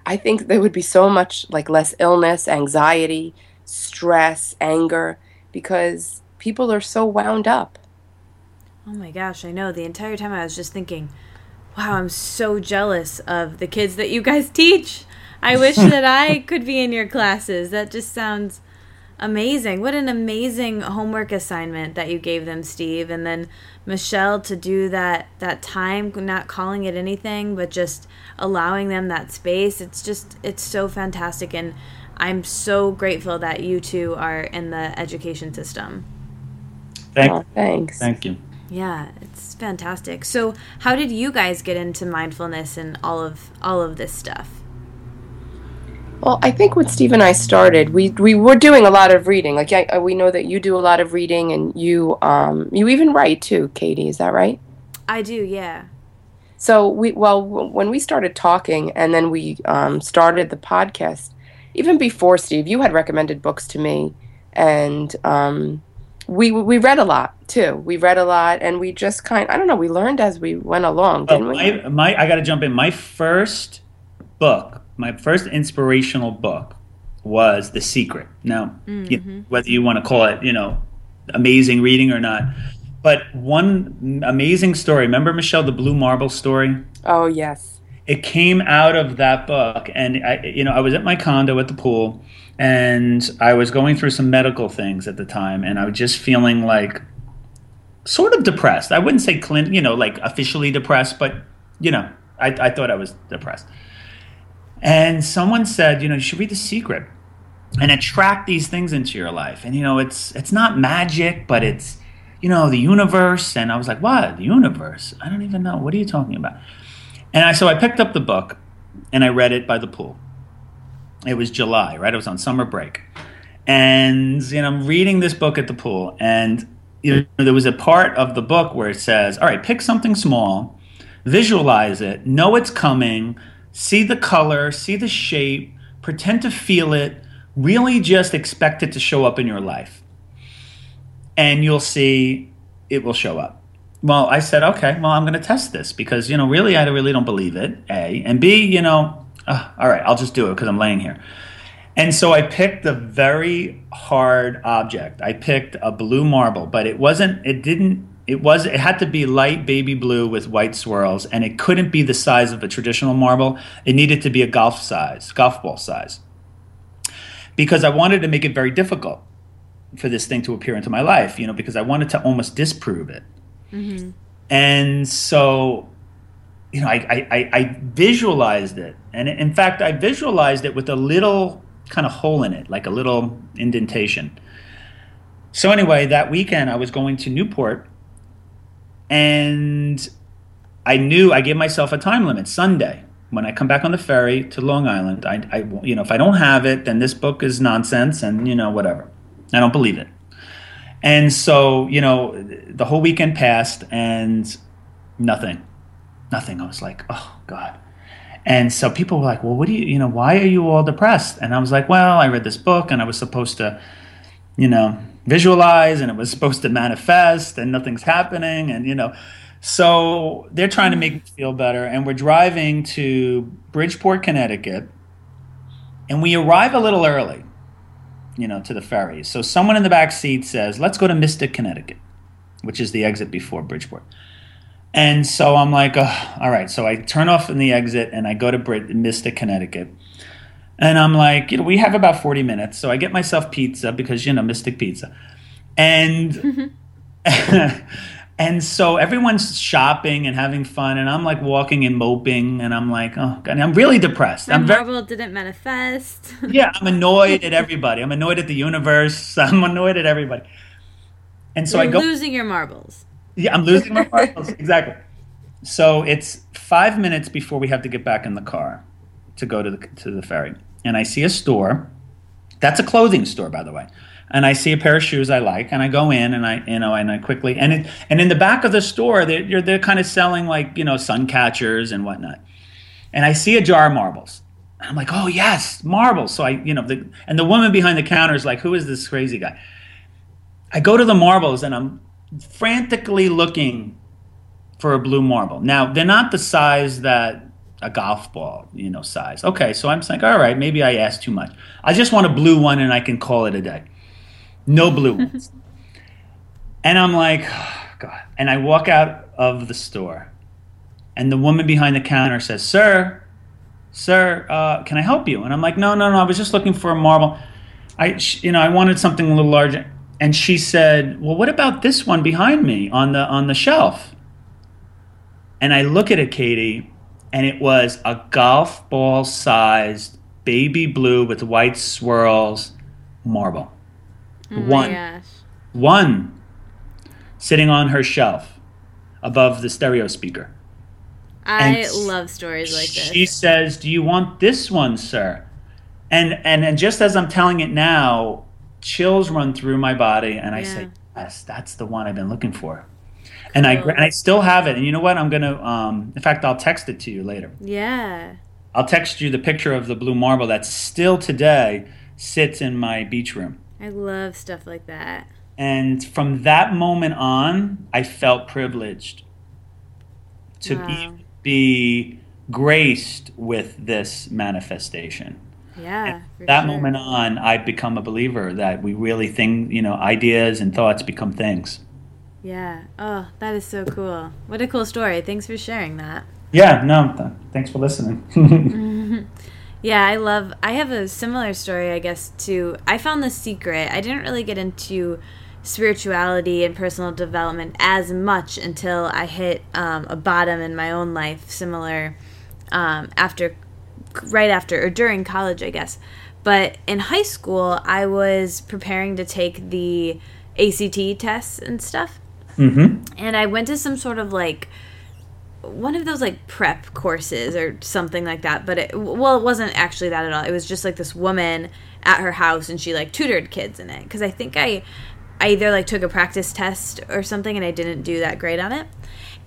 Speaker 1: I think there would be so much like less illness anxiety stress anger because people are so wound up.
Speaker 2: Oh my gosh i know. The entire time i was just thinking wow i'm so jealous of the kids that you guys teach. I wish that i could be in your classes. That just sounds amazing what an amazing homework assignment that you gave them steve and then Michelle to do that that time, not calling it anything, but just allowing them that space. It's just it's so fantastic, and I'm so grateful that you two are in the education system.
Speaker 3: Thank, oh,
Speaker 1: thanks.
Speaker 3: Thank you.
Speaker 2: Yeah, it's fantastic. So, how did you guys get into mindfulness and all of all of this stuff?
Speaker 1: Well, I think when Steve and I started, we we were doing a lot of reading. Like I, we know that you do a lot of reading, and you um you even write too, Katie. Is that right?
Speaker 2: I do, yeah.
Speaker 1: So we well when we started talking, and then we um, started the podcast. Even before Steve, you had recommended books to me, and um, we we read a lot too. We read a lot, and we just kind I don't know. We learned as we went along, didn't we?
Speaker 3: My, my I got to jump in. My first book my first inspirational book was The Secret. Now, mm-hmm. you know, whether you want to call it, you know, amazing reading or not, but one amazing story. Remember Michelle, the Blue Marble story?
Speaker 1: Oh yes.
Speaker 3: It came out of that book, and I, you know, I was at my condo at the pool, and I was going through some medical things at the time, and I was just feeling like sort of depressed. I wouldn't say Clint, you know, like officially depressed, but you know, I, I thought I was depressed. And someone said, you know, you should read The Secret and attract these things into your life. And you know, it's it's not magic, but it's you know the universe. And I was like, what? The universe? I don't even know. What are you talking about? And I so I picked up the book and I read it by the pool. It was July, right? I was on summer break, and you know I'm reading this book at the pool, and you know, there was a part of the book where it says, "All right, pick something small, visualize it, know it's coming." See the color, see the shape, pretend to feel it, really just expect it to show up in your life. And you'll see it will show up. Well, I said, okay, well, I'm going to test this because, you know, really, I really don't believe it, A. And B, you know, uh, all right, I'll just do it because I'm laying here. And so I picked a very hard object. I picked a blue marble, but it wasn't, it didn't it was it had to be light baby blue with white swirls and it couldn't be the size of a traditional marble it needed to be a golf size golf ball size because i wanted to make it very difficult for this thing to appear into my life you know because i wanted to almost disprove it mm-hmm. and so you know I, I, I visualized it and in fact i visualized it with a little kind of hole in it, like a little indentation. So anyway, that weekend I was going to Newport, and I knew I gave myself a time limit Sunday. When I come back on the ferry to Long Island, I, I you know if I don't have it, then this book is nonsense, and you know whatever. I don't believe it. And so you know, the whole weekend passed, and nothing, nothing. I was like, oh God. And so people were like, well, what do you, you know, why are you all depressed? And I was like, well, I read this book and I was supposed to, you know, visualize and it was supposed to manifest and nothing's happening. And, you know, so they're trying to make me feel better. And we're driving to Bridgeport, Connecticut. And we arrive a little early, you know, to the ferry. So someone in the back seat says, let's go to Mystic, Connecticut, which is the exit before Bridgeport. And so I'm like, oh, all right. So I turn off in the exit and I go to Brit- Mystic, Connecticut. And I'm like, you know, we have about 40 minutes. So I get myself pizza because, you know, Mystic Pizza. And and so everyone's shopping and having fun. And I'm like walking and moping. And I'm like, oh, God, I'm really depressed.
Speaker 2: My
Speaker 3: I'm
Speaker 2: marble very, didn't manifest.
Speaker 3: yeah, I'm annoyed at everybody. I'm annoyed at the universe. I'm annoyed at everybody. And so
Speaker 2: You're
Speaker 3: I go.
Speaker 2: losing your marbles.
Speaker 3: Yeah, I'm losing my marbles. exactly. So it's five minutes before we have to get back in the car to go to the to the ferry, and I see a store. That's a clothing store, by the way. And I see a pair of shoes I like, and I go in, and I you know, and I quickly and it, and in the back of the store, they're they're kind of selling like you know sun catchers and whatnot. And I see a jar of marbles. And I'm like, oh yes, marbles. So I you know the and the woman behind the counter is like, who is this crazy guy? I go to the marbles and I'm frantically looking for a blue marble. Now, they're not the size that a golf ball, you know, size. Okay, so I'm like, all right, maybe I asked too much. I just want a blue one and I can call it a day. No blue ones. And I'm like, oh, God. And I walk out of the store, and the woman behind the counter says, Sir, sir, uh, can I help you? And I'm like, No, no, no, I was just looking for a marble. I, you know, I wanted something a little larger and she said, "Well, what about this one behind me on the on the shelf?" And I look at it, Katie, and it was a golf ball sized baby blue with white swirls marble.
Speaker 2: Oh
Speaker 3: one. One sitting on her shelf above the stereo speaker.
Speaker 2: I and love stories like this.
Speaker 3: She says, "Do you want this one, sir?" And and and just as I'm telling it now, chills run through my body, and I yeah. say, "Yes, that's the one I've been looking for." And I and I still have it. And you know what? I'm gonna. Um, in fact, I'll text it to you later.
Speaker 2: Yeah.
Speaker 3: I'll text you the picture of the blue marble that still today sits in my beach room.
Speaker 2: I love stuff like that.
Speaker 3: And from that moment on, I felt privileged to wow. be graced with this manifestation.
Speaker 2: Yeah.
Speaker 3: that
Speaker 2: sure.
Speaker 3: moment on, I've become a believer that we really think, you know, ideas and thoughts become things.
Speaker 2: Yeah. Oh, that is so cool. What a cool story. Thanks for sharing that.
Speaker 3: Yeah, no, th- thanks for listening.
Speaker 2: yeah, I love I have a similar story, I guess, to I found the secret. I didn't really get into spirituality and personal development as much until I hit um, a bottom in my own life, similar um, after right after or during college, I guess. But in high school, I was preparing to take the ACT tests and stuff.
Speaker 3: Mm-hmm.
Speaker 2: And I went to some sort of like one of those like prep courses or something like that. But it, well, it wasn't actually that at all. It was just like this woman at her house and she like tutored kids in it. Because I think I, I either like took a practice test or something and I didn't do that great on it.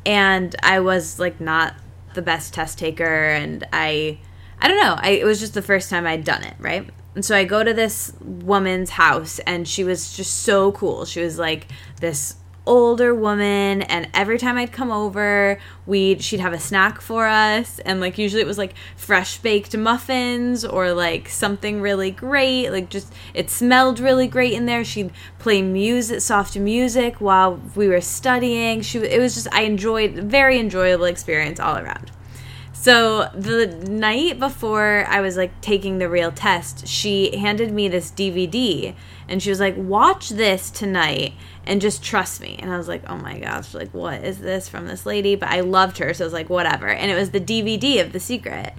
Speaker 2: And I was like not the best test taker and I I don't know. I, it was just the first time I'd done it, right? And so I go to this woman's house, and she was just so cool. She was like this older woman and every time I'd come over, we'd she'd have a snack for us and like usually it was like fresh baked muffins or like something really great, like just it smelled really great in there. She'd play music, soft music while we were studying. She it was just I enjoyed very enjoyable experience all around. So the night before I was like taking the real test, she handed me this DVD and she was like, "Watch this tonight and just trust me." And I was like, "Oh my gosh, like what is this from this lady?" But I loved her, so I was like, "Whatever." And it was the DVD of The Secret.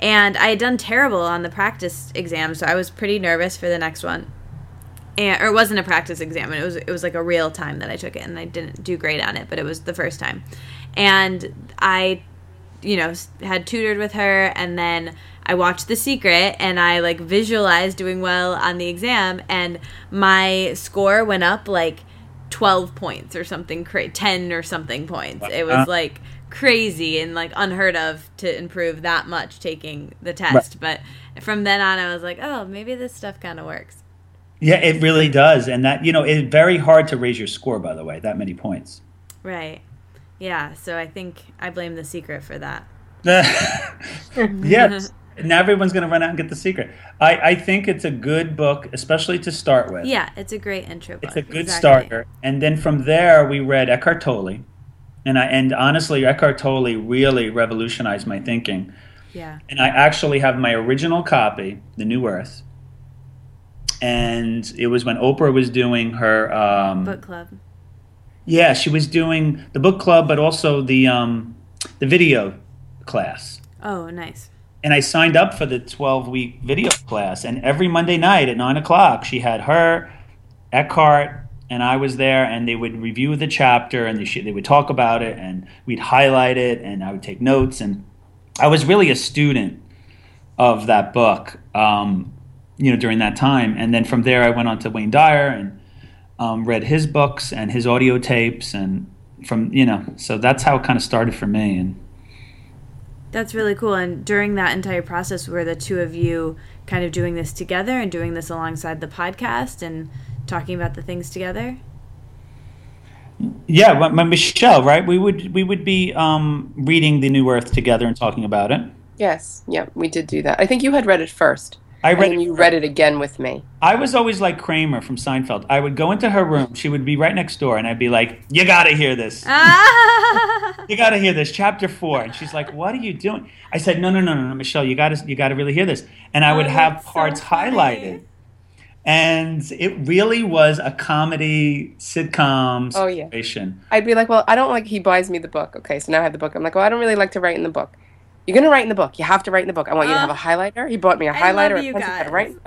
Speaker 2: And I had done terrible on the practice exam, so I was pretty nervous for the next one. And, or it wasn't a practice exam, it was it was like a real time that I took it, and I didn't do great on it, but it was the first time. And I you know had tutored with her and then I watched The Secret and I like visualized doing well on the exam and my score went up like 12 points or something cra- 10 or something points. It was uh-huh. like crazy and like unheard of to improve that much taking the test. Right. But from then on I was like, "Oh, maybe this stuff kind of works."
Speaker 3: Yeah, it really does. And that, you know, it's very hard to raise your score by the way, that many points.
Speaker 2: Right. Yeah, so I think I blame the secret for that.
Speaker 3: yes. Now everyone's going to run out and get the secret. I, I think it's a good book, especially to start with.
Speaker 2: Yeah, it's a great intro book.
Speaker 3: It's a good exactly. starter. And then from there, we read Eckhart Tolle. And, I, and honestly, Eckhart Tolle really revolutionized my thinking.
Speaker 2: Yeah.
Speaker 3: And I actually have my original copy, The New Earth. And it was when Oprah was doing her um,
Speaker 2: book club.
Speaker 3: Yeah, she was doing the book club, but also the um, the video class.
Speaker 2: Oh, nice.
Speaker 3: And I signed up for the 12 week video class. And every Monday night at nine o'clock, she had her, Eckhart, and I was there, and they would review the chapter and they, they would talk about it, and we'd highlight it, and I would take notes. And I was really a student of that book, um, you know, during that time. And then from there, I went on to Wayne Dyer and um, read his books and his audio tapes, and from you know, so that's how it kind of started for me. And
Speaker 2: that's really cool. And during that entire process, were the two of you kind of doing this together and doing this alongside the podcast and talking about the things together?
Speaker 3: Yeah, my Michelle, right? We would we would be um, reading the New Earth together and talking about it.
Speaker 1: Yes, yeah, we did do that. I think you had read it first.
Speaker 3: I read
Speaker 1: and you read it again with me.
Speaker 3: I was always like Kramer from Seinfeld. I would go into her room. She would be right next door, and I'd be like, "You got to hear this. Ah. you got to hear this, chapter four. And she's like, "What are you doing?" I said, "No, no, no, no, no, Michelle. You got to, you got to really hear this." And I would oh, have parts so highlighted, and it really was a comedy sitcom situation.
Speaker 1: Oh, yeah. I'd be like, "Well, I don't like." He buys me the book. Okay, so now I have the book. I'm like, "Well, I don't really like to write in the book." You're gonna write in the book. You have to write in the book. I want you to have a highlighter. He bought me a I highlighter.
Speaker 2: Love you guys.
Speaker 1: Right.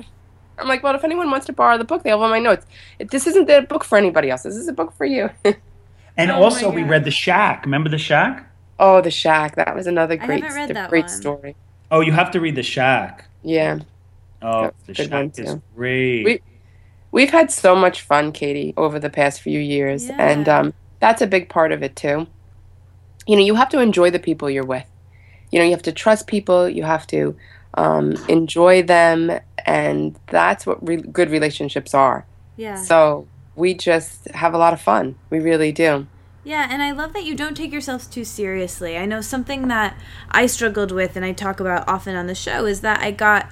Speaker 1: I'm like, well, if anyone wants to borrow the book, they have all my notes. It, this isn't the book for anybody else. This is a book for you.
Speaker 3: and oh also, we read The Shack. Remember The Shack?
Speaker 1: Oh, The Shack. That was another great, great one. story.
Speaker 3: Oh, you have to read The Shack.
Speaker 1: Yeah.
Speaker 3: Oh, The Shack is great.
Speaker 1: We, we've had so much fun, Katie, over the past few years, yeah. and um, that's a big part of it too. You know, you have to enjoy the people you're with you know you have to trust people you have to um, enjoy them and that's what re- good relationships are.
Speaker 2: Yeah.
Speaker 1: So we just have a lot of fun. We really do.
Speaker 2: Yeah, and I love that you don't take yourselves too seriously. I know something that I struggled with and I talk about often on the show is that I got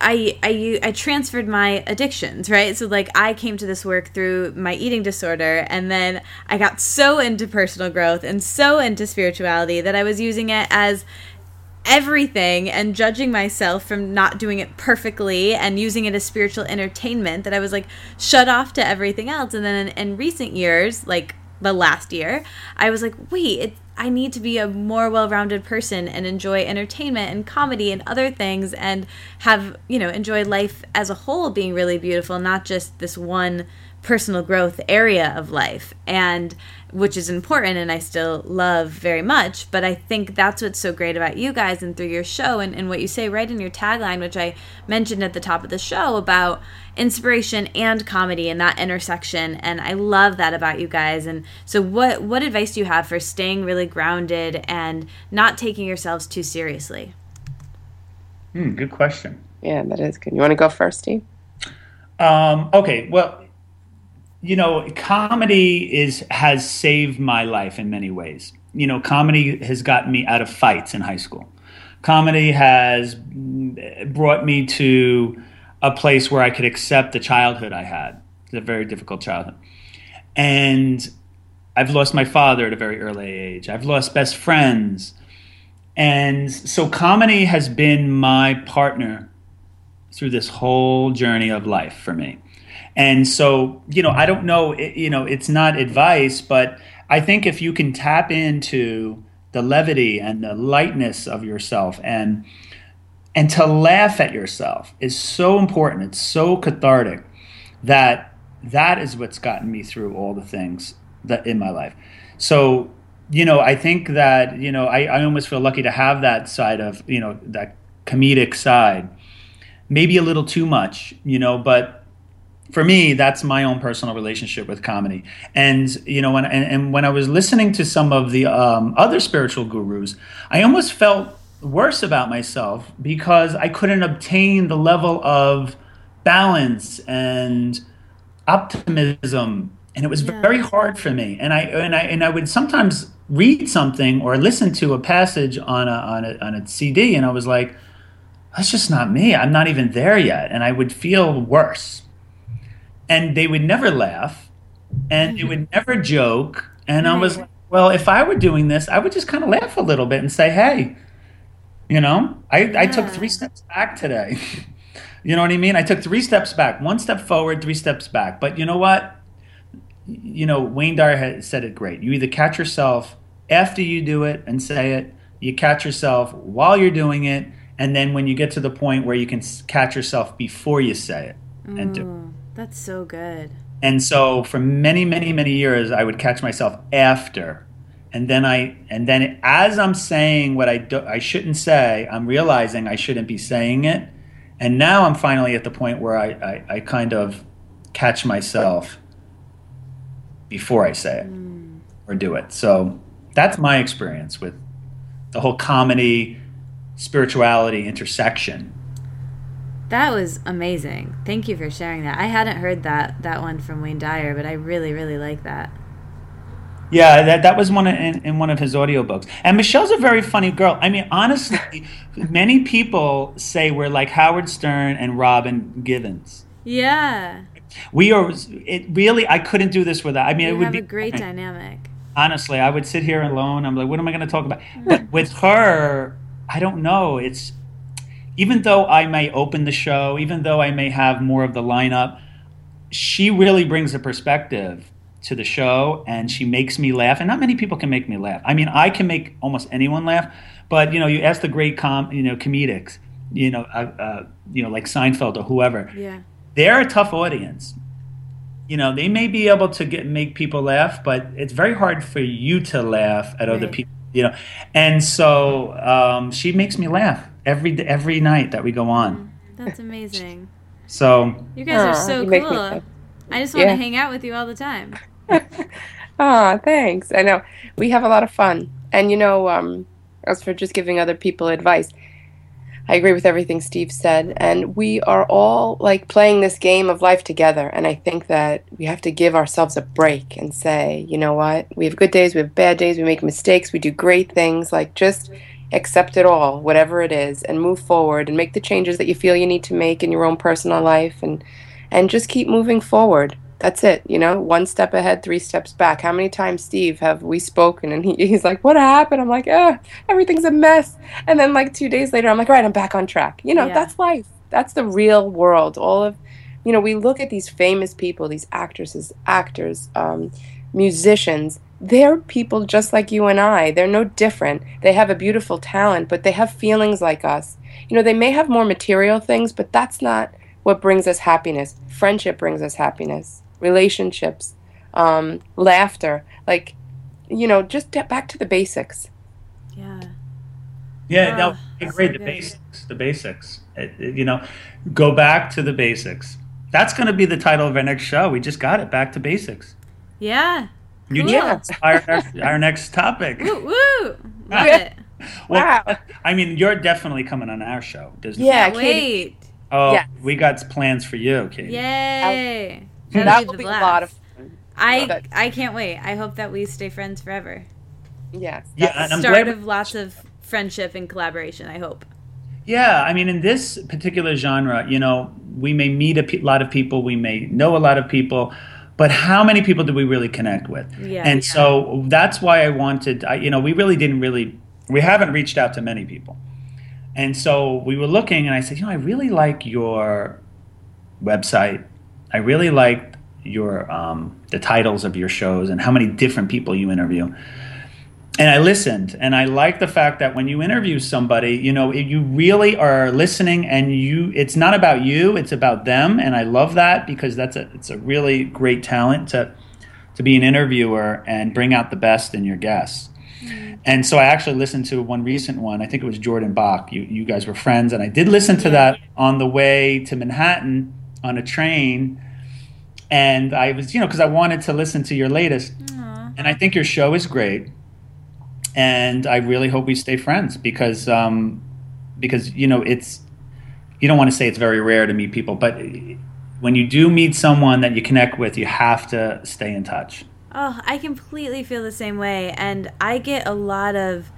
Speaker 2: I, I I transferred my addictions, right? So like I came to this work through my eating disorder and then I got so into personal growth and so into spirituality that I was using it as everything and judging myself from not doing it perfectly and using it as spiritual entertainment that I was like shut off to everything else and then in, in recent years like the last year I was like wait it I need to be a more well-rounded person and enjoy entertainment and comedy and other things and have, you know, enjoy life as a whole being really beautiful, not just this one personal growth area of life. And which is important and I still love very much. But I think that's what's so great about you guys and through your show and, and what you say right in your tagline, which I mentioned at the top of the show about inspiration and comedy and that intersection. And I love that about you guys. And so what what advice do you have for staying really grounded and not taking yourselves too seriously?
Speaker 3: Hmm, good question.
Speaker 1: Yeah, that is good. You want to go first, Steve?
Speaker 3: Um, okay. Well, you know, comedy is has saved my life in many ways. You know, comedy has gotten me out of fights in high school. Comedy has brought me to a place where I could accept the childhood I had. It's a very difficult childhood. And I've lost my father at a very early age. I've lost best friends. And so comedy has been my partner through this whole journey of life for me. And so, you know, I don't know, it, you know, it's not advice, but I think if you can tap into the levity and the lightness of yourself and and to laugh at yourself is so important. It's so cathartic that that is what's gotten me through all the things that in my life. So, you know, I think that, you know, I, I almost feel lucky to have that side of, you know, that comedic side. Maybe a little too much, you know, but for me, that's my own personal relationship with comedy. And you know, when and, and when I was listening to some of the um, other spiritual gurus, I almost felt worse about myself because I couldn't obtain the level of balance and optimism. And it was yeah. very hard for me. And I and I and I would sometimes read something or listen to a passage on a on a on a CD and I was like that's just not me. I'm not even there yet. And I would feel worse and they would never laugh and they would mm-hmm. never joke and I was like well if I were doing this I would just kind of laugh a little bit and say hey you know, I, yeah. I took three steps back today. you know what I mean? I took three steps back, one step forward, three steps back. But you know what? You know, Wayne Dyer had said it great. You either catch yourself after you do it and say it, you catch yourself while you're doing it, and then when you get to the point where you can catch yourself before you say it and do it. Mm.
Speaker 2: That's so good.
Speaker 3: And so for many, many, many years, I would catch myself after and then I and then as I'm saying what I do, I shouldn't say, I'm realizing I shouldn't be saying it, and now I'm finally at the point where I I, I kind of catch myself before I say it mm. or do it. So that's my experience with the whole comedy spirituality intersection.
Speaker 2: That was amazing. Thank you for sharing that. I hadn't heard that that one from Wayne Dyer, but I really really like that.
Speaker 3: Yeah, that, that was one in, in one of his audiobooks. And Michelle's a very funny girl. I mean, honestly, many people say we're like Howard Stern and Robin Givens.
Speaker 2: Yeah.
Speaker 3: We are. It really. I couldn't do this without. I mean,
Speaker 2: you
Speaker 3: it would
Speaker 2: have
Speaker 3: be
Speaker 2: a great dynamic.
Speaker 3: Honestly, I would sit here alone. I'm like, what am I going to talk about? But with her, I don't know. It's even though I may open the show, even though I may have more of the lineup, she really brings a perspective to the show and she makes me laugh. And not many people can make me laugh. I mean i can make almost anyone laugh but you know you ask the great com you know comedics you know uh, uh, you know like seinfeld or whoever.
Speaker 2: Yeah.
Speaker 3: They're a tough audience. You know they may be able to get make people laugh but it's very hard for you to laugh at right. other people you know. And so um, she makes me laugh every every night that we go on
Speaker 2: that's amazing
Speaker 3: so
Speaker 2: you guys are so cool I just want yeah. to hang out with you all the time
Speaker 1: Ah, thanks. I know. We have a lot of fun. And you know, um, as for just giving other people advice, I agree with everything Steve said. And we are all like playing this game of life together. And I think that we have to give ourselves a break and say, you know what? We have good days, we have bad days, we make mistakes, we do great things. Like just accept it all, whatever it is, and move forward and make the changes that you feel you need to make in your own personal life and and just keep moving forward. That's it you know one step ahead three steps back. How many times steve have we spoken and he, he's like what happened? I'm like oh everything's a mess. And then like two days later i'm like right i'm back on track. You know yeah. that's life. That's the real world. All of you know we look at these famous people these actresses actors um, musicians they're people just like you and i they're no different they have a beautiful talent but they have feelings like us you know they may have more material things but that's not what brings us happiness friendship brings us happiness relationships, um, laughter. Like, you know, just get back to the basics.
Speaker 2: Yeah.
Speaker 3: Yeah, no, great. So the basics, the basics. It, it, you know, go back to the basics. That's going to be the title of our next show. We just got it. Back to basics.
Speaker 2: Yeah.
Speaker 3: You cool. yeah. our, our, our, next topic.
Speaker 2: Woo, woo. Love it.
Speaker 3: Well, wow. I mean, you're definitely coming on our show.
Speaker 2: Disney. Yeah, wait.
Speaker 3: Oh, yes. we got plans for you, Katie.
Speaker 2: Yay!
Speaker 1: That'll that will be, be a lot of fun.
Speaker 2: I I can't wait. I hope that we stay friends forever.
Speaker 1: Yes.
Speaker 3: Yeah, and I'm
Speaker 2: start of lots of friendship and collaboration. I hope.
Speaker 3: Yeah, I mean, in this particular genre, you know, we may meet a lot of people, we may know a lot of people, but how many people do we really connect with?
Speaker 2: Yeah.
Speaker 3: And
Speaker 2: yeah.
Speaker 3: so that's why I wanted, I, you know, we really didn't really We haven't reached out to many people. And so we were looking, and I said, you know, I really like your website. I really like your um, the titles of your shows and how many different people you interview. And I listened, and I like the fact that when you interview somebody, you know, you really are listening, and you it's not about you, it's about them, and I love that because that's a it's a really great talent to to be an interviewer and bring out the best in your guests. Mm-hmm. And so I actually listened to one recent one. I think it was Jordan Bach. You you guys were friends, and I did listen to that on the way to Manhattan on a train. And I was, you know, because I wanted to listen to your latest. Aww. And I think your show is great. And I really hope we stay friends because um, because you know it's you don't want to say it's very rare to meet people, but when you do meet someone that you connect with, you have to stay in touch.
Speaker 2: Oh, I completely feel the same way. And I get a lot of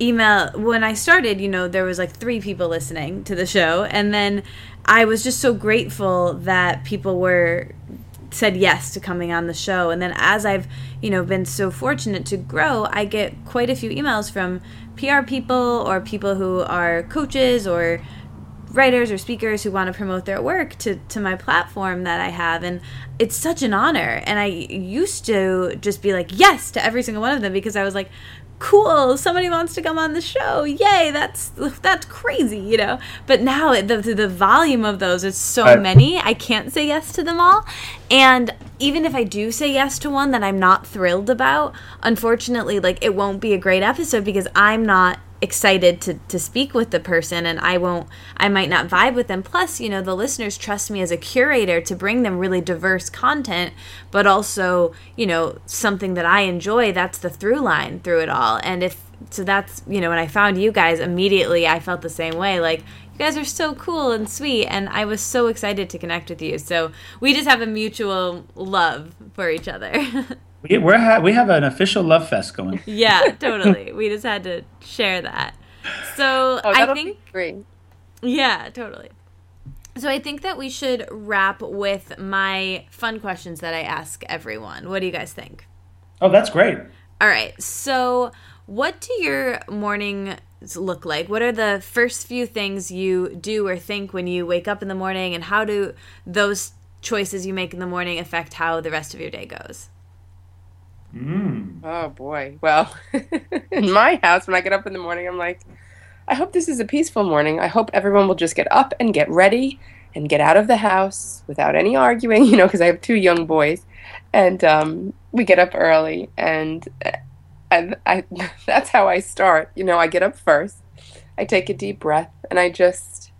Speaker 2: email. When I started, you know, there was like three people listening to the show. And then I was just so grateful that people were said yes to coming on the show. And then as I've, you know, been so fortunate to grow, I get quite a few emails from PR people or people who are coaches or writers or speakers who want to promote their work to, to my platform that I have. And it's such an honor. And I used to just be like, yes to every single one of them because I was like, cool somebody wants to come on the show yay that's that's crazy you know but now the the volume of those is so right. many i can't say yes to them all and even if i do say yes to one that i'm not thrilled about unfortunately like it won't be a great episode because i'm not excited to to speak with the person and I won't I might not vibe with them. Plus you know the listeners trust me as a curator to bring them really diverse content but also you know something that I enjoy that's the through line through it all. And if so that's you know when I found you guys immediately I felt the same way like you guys are so cool and sweet and I was so excited to connect with you. So we just have a mutual love for each other
Speaker 3: We we're ha- we have an official love fest going.
Speaker 2: yeah, totally. we just had to share that. So oh, I think
Speaker 1: great.
Speaker 2: Yeah, totally. So I think that we should wrap with my fun questions that I ask everyone. What do you guys think?
Speaker 3: Oh, that's great.
Speaker 2: All right. So, what do your mornings look like? What are the first few things you do or think when you wake up in the morning and how do those choices you make in the morning affect how the rest of your day goes?
Speaker 3: Mm.
Speaker 1: Oh boy. Well, in my house, when I get up in the morning, I'm like, I hope this is a peaceful morning. I hope everyone will just get up and get ready and get out of the house without any arguing, you know, because I have two young boys. And um, we get up early, and I, I, that's how I start. You know, I get up first, I take a deep breath, and I just,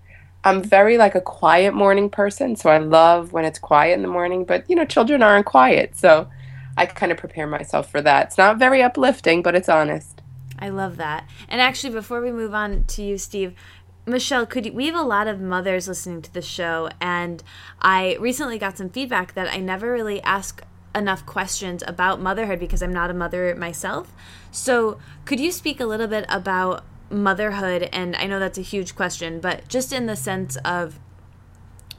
Speaker 1: I'm very like a quiet morning person. So I love when it's quiet in the morning, but, you know, children aren't quiet. So, I kind of prepare myself for that. It's not very uplifting, but it's honest.
Speaker 2: I love that. And actually, before we move on to you, Steve, Michelle, could you, we have a lot of mothers listening to the show, and I recently got some feedback that I never really ask enough questions about motherhood because I'm not a mother myself. So, could you speak a little bit about motherhood? And I know that's a huge question, but just in the sense of,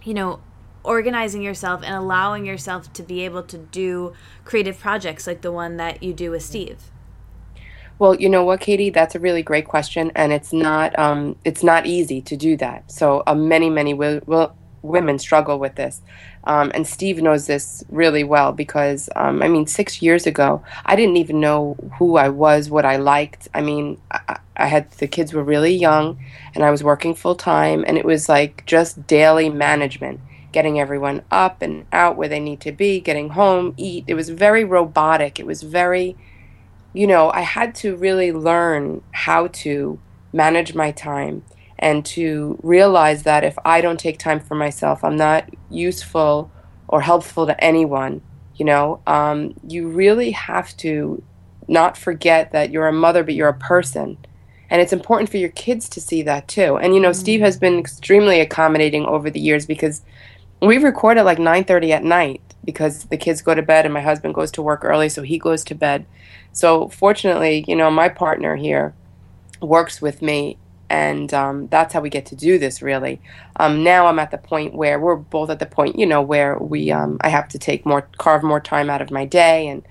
Speaker 2: you know, organizing yourself and allowing yourself to be able to do creative projects like the one that you do with Steve?
Speaker 1: Well, you know what, Katie, that's a really great question, and it's not um, it's not easy to do that. So uh, many many will, will, women struggle with this, um, and Steve knows this really well because um, I mean, six years ago, I didn't even know who I was, what I liked. I mean, I, I had the kids were really young, and I was working full time, and it was like just daily management getting everyone up and out where they need to be, getting home, eat. It was very robotic. It was very, you know, I had to really learn how to manage my time and to realize that if I don't take time for myself, I'm not useful or helpful to anyone. You know, um, you really have to not forget that you're a mother, but you're a person. And it's important for your kids to see that too. And you know, mm-hmm. Steve has been extremely accommodating over the years because we record at like 9:30 at night because the kids go to bed and my husband goes to work early, so he goes to bed. So fortunately, you know, my partner here works with me, and um, that's how we get to do this. Really, um, now I'm at the point where we're both at the point, you know, where we um, I have to take more, carve more time out of my day, and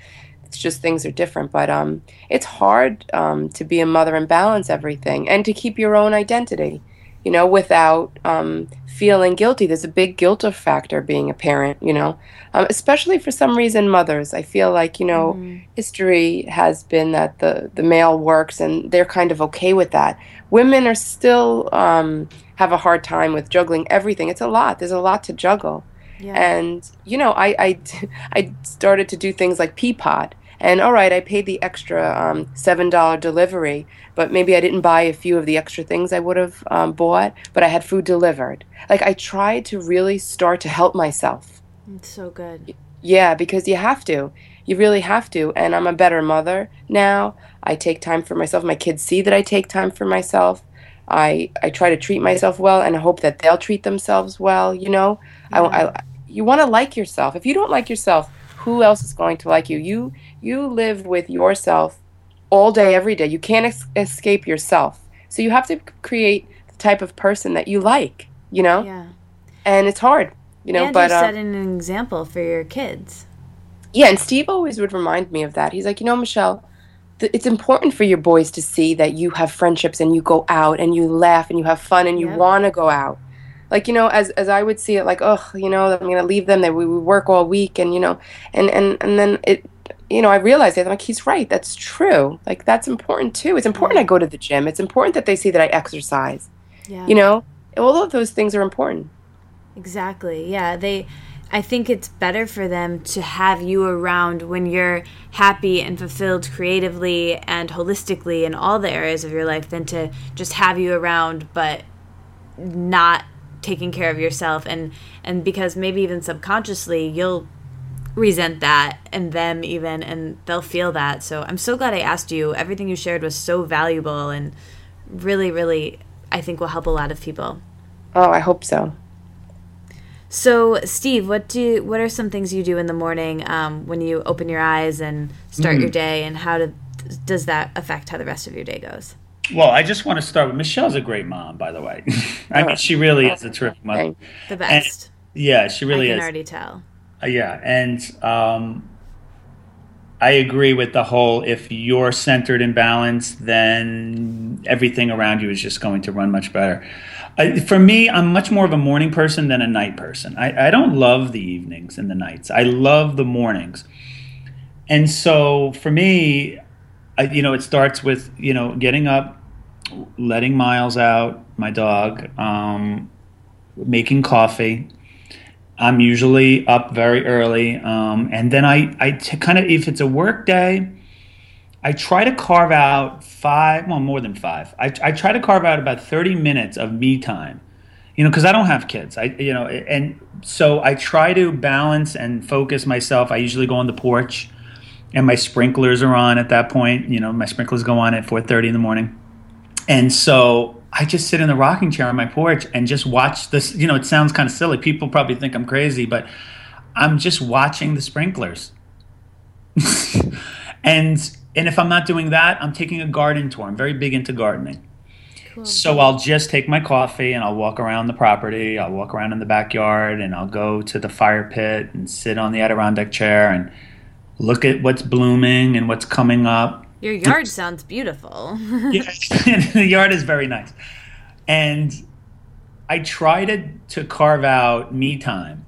Speaker 1: it's just things are different. But um, it's hard um, to be a mother and balance everything and to keep your own identity, you know, without um, feeling guilty. There's a big guilt factor being a parent, you know, um, especially for some reason mothers. I feel like, you know, mm. history has been that the, the male works and they're kind of okay with that. Women are still um, have a hard time with juggling everything. It's a lot. There's a lot to juggle. Yeah. And you know, I, I I started to do things like Peapod, and all right, I paid the extra um, seven dollar delivery, but maybe I didn't buy a few of the extra things I would have um, bought, but I had food delivered. Like I tried to really start to help myself.
Speaker 2: It's so good.
Speaker 1: Yeah, because you have to. You really have to. And I'm a better mother now. I take time for myself. My kids see that I take time for myself. I I try to treat myself well and I hope that they'll treat themselves well. You know, yeah. I, I you want to like yourself. If you don't like yourself, who else is going to like you? You you live with yourself all day, every day. You can't ex- escape yourself. So you have to create the type of person that you like. You know.
Speaker 2: Yeah.
Speaker 1: And it's hard. You know,
Speaker 2: and
Speaker 1: but
Speaker 2: you're uh, an example for your kids.
Speaker 1: Yeah, and Steve always would remind me of that. He's like, you know, Michelle, it's important for your boys to see that you have friendships and you go out and you laugh and you have fun and you yep. want to go out like you know as as i would see it like oh you know i'm gonna leave them they we, we work all week and you know and and and then it you know i realized it I'm like he's right that's true like that's important too it's important i mm-hmm. go to the gym it's important that they see that i exercise yeah. you know all of those things are important
Speaker 2: exactly yeah they I think it's better for them to have you around when you're happy and fulfilled creatively and holistically in all the areas of your life than to just have you around but not taking care of yourself and and because maybe even subconsciously you'll resent that and them even and they'll feel that so i'm so glad i asked you everything you shared was so valuable and really really i think will help a lot of people
Speaker 1: oh i hope so
Speaker 2: so steve what do what are some things you do in the morning um, when you open your eyes and start mm. your day and how to, does that affect how the rest of your day goes
Speaker 3: well, I just want to start with Michelle's a great mom, by the way. I mean, she really is a terrific mother.
Speaker 2: The best.
Speaker 3: And, yeah, she really
Speaker 2: I can
Speaker 3: is.
Speaker 2: already tell.
Speaker 3: Uh, yeah, and um, I agree with the whole if you're centered and balanced, then everything around you is just going to run much better. Uh, for me, I'm much more of a morning person than a night person. I, I don't love the evenings and the nights, I love the mornings. And so for me, I, you know, it starts with, you know, getting up, letting Miles out, my dog, um, making coffee. I'm usually up very early, um, and then I, I t- kind of if it's a work day, I try to carve out five, well, more than five. I, I try to carve out about 30 minutes of me time, you know, because I don't have kids. I, you know, and so I try to balance and focus myself. I usually go on the porch, and my sprinklers are on at that point. You know, my sprinklers go on at 4:30 in the morning and so I just sit in the rocking chair on my porch and just watch this. You know, it sounds kind of silly. People probably think I'm crazy, but I'm just watching the sprinklers. and and if I'm not doing that, I'm taking a garden tour. I'm very big into gardening. Cool. So I'll just take my coffee and I'll walk around the property. I'll walk around in the backyard and I'll go to the fire pit and sit on the Adirondack chair and look at what's blooming and what's coming up
Speaker 2: your yard sounds beautiful.
Speaker 3: yeah, the yard is very nice. And I try to, to carve out me time,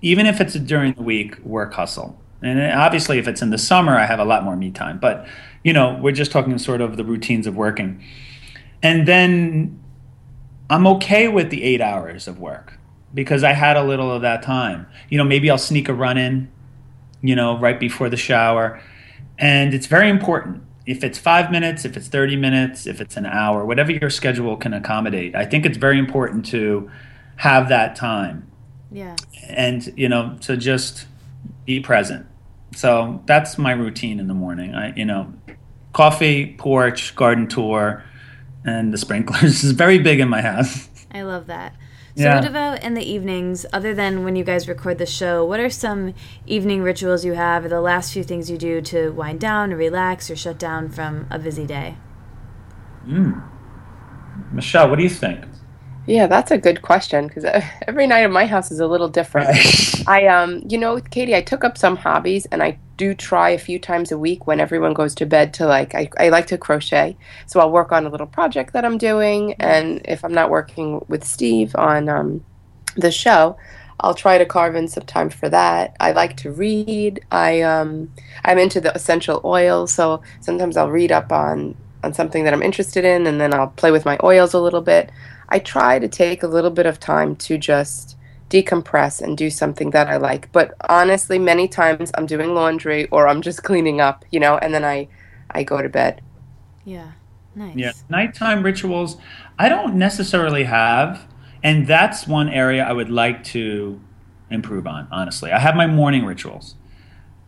Speaker 3: even if it's during the week work hustle. And obviously, if it's in the summer, I have a lot more me time. But, you know, we're just talking sort of the routines of working. And then I'm okay with the eight hours of work because I had a little of that time. You know, maybe I'll sneak a run in, you know, right before the shower and it's very important. If it's five minutes, if it's 30 minutes, if it's an hour, whatever your schedule can accommodate, I think it's very important to have that time.
Speaker 2: Yeah.
Speaker 3: And, you know, to just be present. So that's my routine in the morning. I, you know, coffee, porch, garden tour, and the sprinklers is very big in my house.
Speaker 2: I love that. So, yeah. what about in the evenings, other than when you guys record the show? What are some evening rituals you have, or the last few things you do to wind down or relax or shut down from a busy day?
Speaker 3: Mm. Michelle, what do you think?
Speaker 1: Yeah, that's a good question because every night at my house is a little different. I, um, you know, Katie, I took up some hobbies and I do try a few times a week when everyone goes to bed to like I, I like to crochet. So i'll work on a little project that i'm doing and if i'm not working with steve on um, the show i'll try to carve in some time for that. I like to read. I um, i'm into the essential oils so sometimes i'll read up on on something that i'm interested in and then i'll play with my oils a little bit. I try to take a little bit of time to just decompress and do something that I like. But honestly, many times I'm doing laundry or I'm just cleaning up, you know, and then I I go to bed.
Speaker 2: Yeah. Nice.
Speaker 3: Yeah. Nighttime rituals I don't necessarily have and that's one area I would like to improve on, honestly. I have my morning rituals.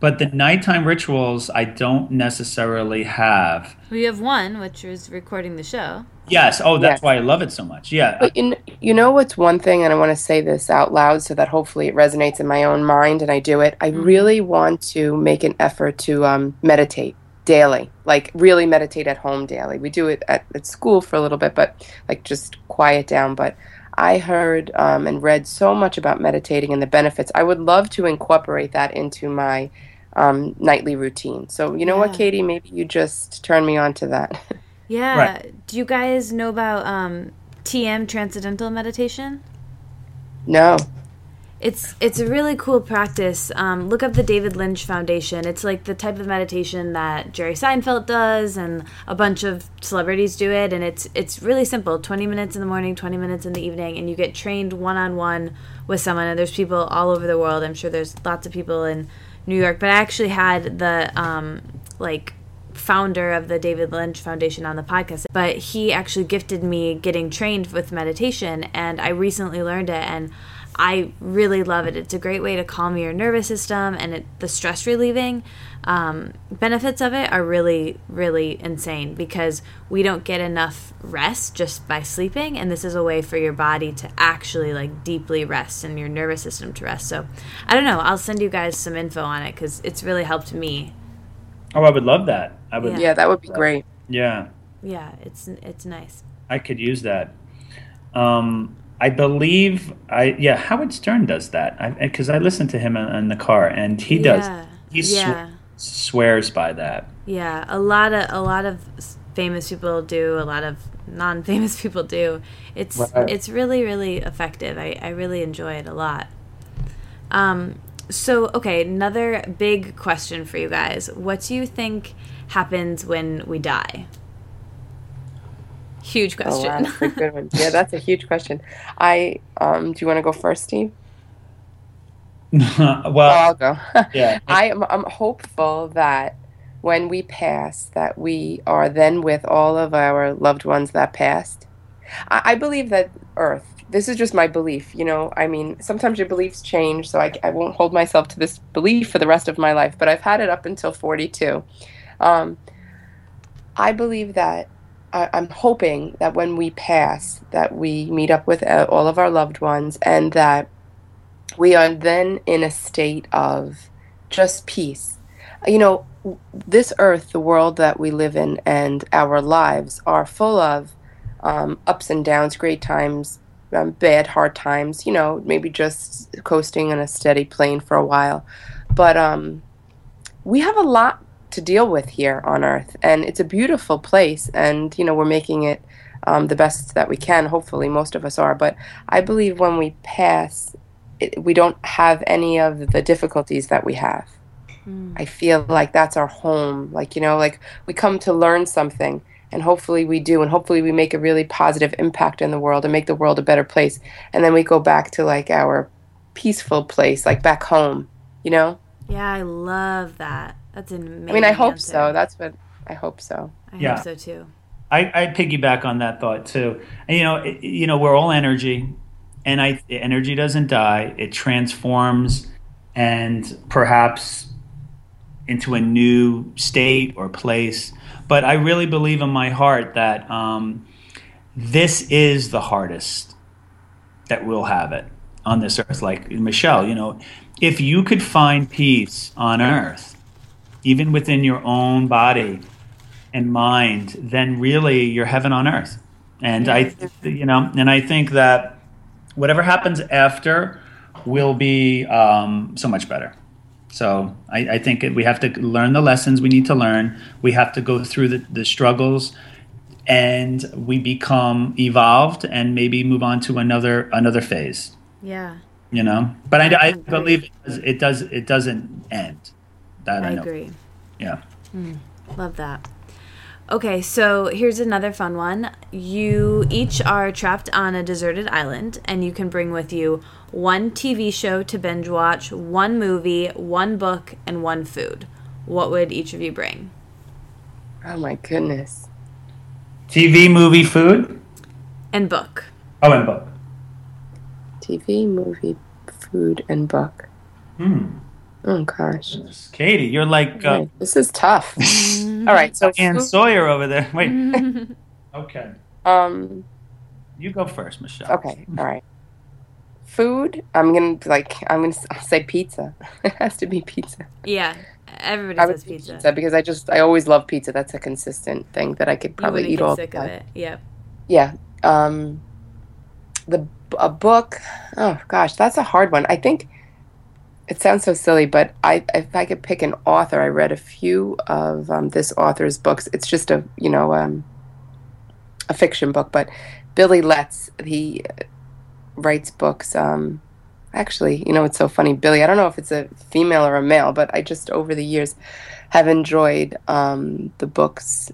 Speaker 3: But the nighttime rituals I don't necessarily have.
Speaker 2: We have one, which is recording the show.
Speaker 3: Yes. Oh, that's
Speaker 1: Yes.
Speaker 3: why I love it so much. Yeah.
Speaker 1: But you, you know what's one thing, and I want to say this out loud so that hopefully it resonates in my own mind and I do it. I really want to make an effort to um, meditate daily, like really meditate at home daily. We do it at, at school for a little bit, but like just quiet down. But I heard um, and read so much about meditating and the benefits. I would love to incorporate that into my um, nightly routine. So, you know what, Katie? Maybe you just turn me on to that.
Speaker 2: Yeah.
Speaker 3: Right.
Speaker 2: Do you guys know about um, TM Transcendental Meditation?
Speaker 1: no.
Speaker 2: It's it's a really cool practice. Um, look up the David Lynch Foundation. It's like the type of meditation that Jerry Seinfeld does, and a bunch of celebrities do it. And it's it's really simple: twenty minutes in the morning, twenty minutes in the evening, and you get trained one on one with someone. And there's people all over the world. I'm sure there's lots of people in New York, but I actually had the um, like founder of the David Lynch Foundation on the podcast, but he actually gifted me getting trained with meditation, and I recently learned it, and I really love it. It's a great way to calm your nervous system, and it, the stress relieving um, benefits of it are really, really insane because we don't get enough rest just by sleeping, and this is a way for your body to actually like deeply rest and your nervous system to rest. So, I don't know. I'll send you guys some info on it because it's really helped me.
Speaker 3: Oh, I would love that. I would.
Speaker 2: Yeah.
Speaker 1: Yeah, that would be great.
Speaker 3: yeah.
Speaker 2: Yeah, it's it's nice.
Speaker 3: I could use that. Um, I believe I yeah Howard Stern does that because I, listen to him in, in the car and he does
Speaker 2: Yeah,
Speaker 3: he sw-
Speaker 2: yeah.
Speaker 3: Swears by that.
Speaker 2: Yeah, a lot of a lot of famous people do, a lot of non-famous people do. It's
Speaker 1: Right.
Speaker 2: it's really really effective. I I really enjoy it a lot. Um so okay, another big question for you guys. What do you think happens when we die? Huge
Speaker 1: Oh, wow,
Speaker 2: question.
Speaker 1: that's a good one. Yeah, that's a huge question. I um, do you want to go first, Steve?
Speaker 3: well,
Speaker 1: Oh, I'll go.
Speaker 3: yeah.
Speaker 1: I am I'm hopeful that when we pass, that we are then with all of our loved ones that passed. I, I believe that Earth. This is just my belief. You know, I mean, sometimes your beliefs change, so I, I won't hold myself to this belief for the rest of my life. But I've had it up until 42. Um, I believe that I, I'm hoping that when we pass, that we meet up with uh, all of our loved ones, and that we are then in a state of just peace. You know, this earth, the world that we live in, and our lives are full of um, ups and downs, great times, um, bad, hard times. You know, maybe just coasting on a steady plane for a while. But um, we have a lot to deal with here on earth, and it's a beautiful place, and, you know, we're making it um, the best that we can. Hopefully, most of us are. But I believe when we pass, it, we don't have any of the difficulties that we have. Hmm. I feel like that's our home. Like, you know, like we come to learn something and hopefully we do and hopefully we make a really positive impact in the world and make the world a better place. And then we go back to like our peaceful place, like back home, you know?
Speaker 2: yeah, I love that. That's an amazing
Speaker 1: I mean, I hope
Speaker 2: answer.
Speaker 1: so. That's what I hope so.
Speaker 2: I
Speaker 3: Yeah.
Speaker 2: hope so too.
Speaker 3: I, I piggyback on that thought too. And, you know, it, you know, we're all energy, and I energy doesn't die. It transforms, and perhaps into a new state or place. But I really believe in my heart that um, this is the hardest that we'll have it on this earth. Like Michelle, you know, if you could find peace on earth, even within your own body and mind, then really you're heaven on earth. And I, you know, and I think that whatever happens after will be um, so much better. So I, I think we have to learn the lessons we need to learn. We have to go through the, the struggles, and we become evolved, and maybe move on to another another phase.
Speaker 2: Yeah.
Speaker 3: You know, but I, I believe it does, it does it doesn't end. That I,
Speaker 2: I agree.
Speaker 3: Yeah.
Speaker 2: Love that. Okay, so here's another fun one. You each are trapped on a deserted island, and you can bring with you one TV show to binge watch, one movie, one book, and one food. What would each of you bring?
Speaker 1: Oh my goodness.
Speaker 3: TV, movie, food.
Speaker 2: And book.
Speaker 3: Oh, and book.
Speaker 1: TV, movie, food, and book.
Speaker 3: Hmm.
Speaker 1: Oh gosh.
Speaker 3: Katie, you're like uh,
Speaker 1: Right, This is tough. All right, so
Speaker 3: Ann Sawyer over there. Wait. okay.
Speaker 1: um
Speaker 3: You go first, Michelle.
Speaker 1: okay, all right. Food, I'm going to like I'm going to I'll say pizza. it has to be pizza.
Speaker 2: Yeah, everybody
Speaker 1: I
Speaker 2: says pizza.
Speaker 1: pizza because I just I always love pizza. That's a consistent thing that I could probably eat
Speaker 2: get
Speaker 1: all the
Speaker 2: sick of
Speaker 1: time.
Speaker 2: it. Yep.
Speaker 1: Yeah. Um, the a book. Oh gosh, that's a hard one. I think it sounds so silly, but I if I could pick an author, I read a few of um, this author's books. It's just a you know um, a fiction book, but Billie Letts he writes books. Um, actually, you know it's so funny, Billie. I don't know if it's a female or a male, but I just over the years have enjoyed um, the books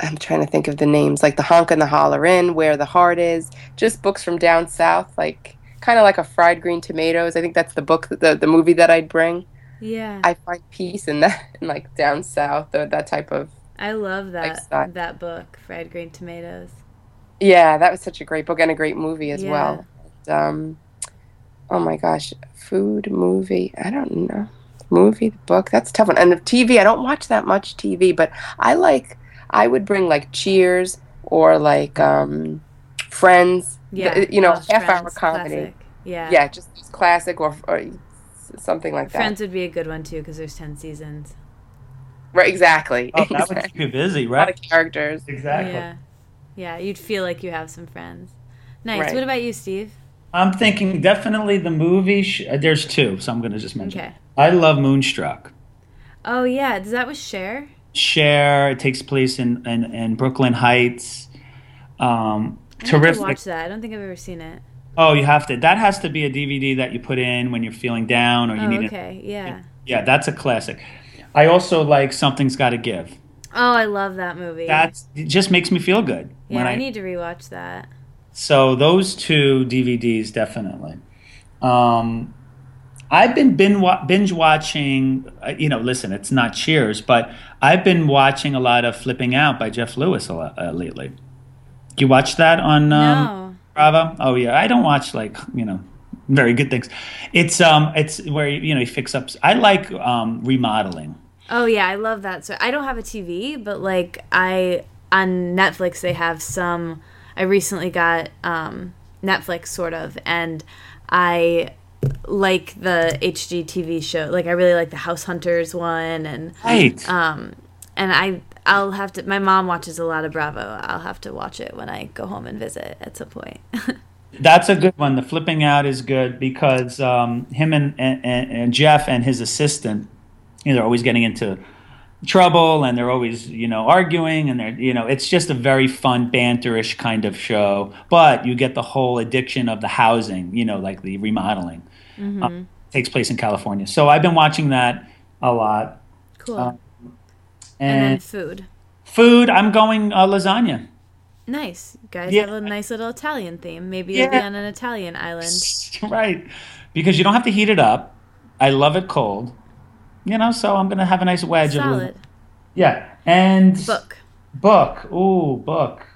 Speaker 1: I'm trying to think of the names, like the Honk and the Holler Inn, Where the Heart Is, just books from down south, like kind of like a fried green tomatoes. I think that's the book, the the movie that I'd bring.
Speaker 2: Yeah.
Speaker 1: I find peace in that, in like down south, or that type of.
Speaker 2: I love that
Speaker 1: Lifestyle.
Speaker 2: that book, Fried Green Tomatoes.
Speaker 1: Yeah, that was such a great book and a great movie as
Speaker 2: Yeah.
Speaker 1: well. Um, oh my gosh, food movie. I don't know. Movie, the book. That's a tough one. And the TV, I don't watch that much TV, but I like. I would bring like Cheers or like um, Friends.
Speaker 2: Yeah.
Speaker 1: The- you know, half hour comedy.
Speaker 2: classic. Yeah.
Speaker 1: Yeah, just, just classic or, or something like that.
Speaker 2: Friends would be a good one too because there's 10 seasons.
Speaker 1: Right, exactly.
Speaker 3: Oh, that would
Speaker 1: Exactly.
Speaker 3: keep you busy,
Speaker 1: A lot
Speaker 3: right?
Speaker 1: of characters.
Speaker 3: Exactly.
Speaker 2: Yeah. Yeah, you'd feel like you have some friends. Nice.
Speaker 1: Right.
Speaker 2: What about you, Steve?
Speaker 3: I'm thinking definitely the movie. Sh- uh, there's two, so I'm going to just mention.
Speaker 2: Okay.
Speaker 3: I love Moonstruck.
Speaker 2: Oh yeah, does that with Cher?
Speaker 3: Cher. It takes place in in, in Brooklyn Heights. Um,
Speaker 2: I have to
Speaker 3: terrific.
Speaker 2: watch that. I don't think I've ever seen it.
Speaker 3: Oh, you have to. That has to be a DVD that you put in when you're feeling down or you
Speaker 2: Oh,
Speaker 3: need.
Speaker 2: okay. Yeah.
Speaker 3: Yeah, that's a classic. I also like Something's Got to Give.
Speaker 2: Oh, I love that movie.
Speaker 3: That's it just makes me feel good.
Speaker 2: yeah,
Speaker 3: when
Speaker 2: I, need to rewatch that.
Speaker 3: So those two DVDs definitely. Um, I've been binge watching. uh, You know, listen, it's not Cheers, but I've been watching a lot of Flipping Out by Jeff Lewis a lot, uh, lately. You watch that on um,
Speaker 2: no.
Speaker 3: Bravo? Oh yeah, I don't watch like you know very good things. It's um, it's where you know he fix up. I like um, remodeling.
Speaker 2: Oh yeah, I love that. So I don't have a TV, but like I on Netflix they have some. I recently got um, Netflix sort of, and I like the HGTV show. Like I really like the House Hunters one, and
Speaker 3: Right.
Speaker 2: um, and I I'll have to. My mom watches a lot of Bravo. I'll have to watch it when I go home and visit at some point.
Speaker 3: That's a good one. The flipping out is good because um, him and, and, and Jeff and his assistant, you know, they're always getting into trouble and they're always, you know, arguing and they're, you know, it's just a very fun banterish kind of show. But you get the whole addiction of the housing, you know, like the remodeling. Um, takes place in California. So I've been watching that a lot.
Speaker 2: cool.
Speaker 3: Um,
Speaker 2: and then food.
Speaker 3: food, I'm going uh, lasagna.
Speaker 2: Nice. You guys
Speaker 3: Yeah.
Speaker 2: have a nice little Italian theme. Maybe you'll be on an Italian island.
Speaker 3: right. Because you don't have to heat it up. I love it cold. You know, so I'm going to have a nice wedge of
Speaker 2: Solid.
Speaker 3: Yeah. And
Speaker 2: Book.
Speaker 3: book. Ooh, book.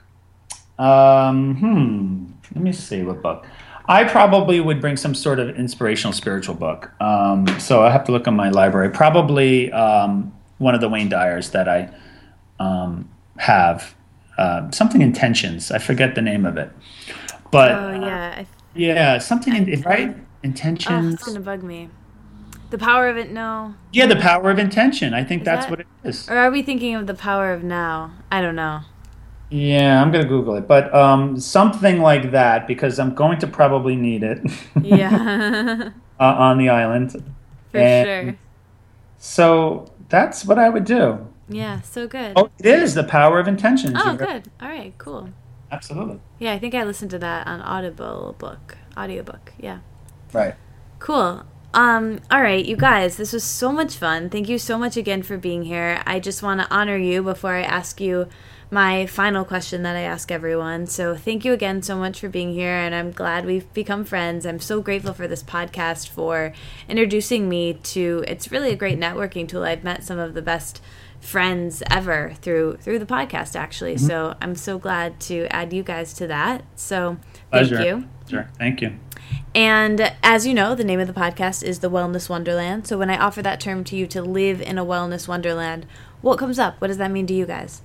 Speaker 3: Um, hmm. Let me see what book. I probably would bring some sort of inspirational spiritual book. Um, so I have to look in my library. Probably um, one of the Wayne Dyers that I um, have. Uh, something intentions. I forget the name of it. But
Speaker 2: Oh yeah.
Speaker 3: Yeah, something in, right?
Speaker 2: oh,
Speaker 3: Intentions.
Speaker 2: it's gonna bug me. The power of it. No.
Speaker 3: yeah, the power of intention. I think
Speaker 2: Is
Speaker 3: that's
Speaker 2: that-
Speaker 3: what it is.
Speaker 2: Or are we thinking of the power of now? I don't know.
Speaker 3: Yeah, I'm gonna Google it, but um, something like that because I'm going to probably need it
Speaker 2: Yeah.
Speaker 3: uh, on the island.
Speaker 2: For
Speaker 3: And-
Speaker 2: sure.
Speaker 3: So that's what I would do.
Speaker 2: Yeah, so good.
Speaker 3: Oh, it is the power of intention.
Speaker 2: Oh, good. All right, cool.
Speaker 3: Absolutely.
Speaker 2: Yeah, I think I listened to that on Audible book, audiobook. Yeah.
Speaker 3: Right.
Speaker 2: Cool. Um, all right, you guys, this was so much fun. Thank you so much again for being here. I just want to honor you before I ask you my final question that I ask everyone. So, thank you again so much for being here, and I'm glad we've become friends. I'm so grateful for this podcast for introducing me to it's really a great networking tool. I've met some of the best friends ever through through the podcast actually. Mm-hmm. So, I'm so glad to add you guys to that. So, thank
Speaker 3: Pleasure.
Speaker 2: you.
Speaker 3: Sure. Thank you.
Speaker 2: And as you know, the name of the podcast is The Wellness Wonderland. So when I offer that term to you to live in a wellness wonderland, what comes up? What does that mean to you guys?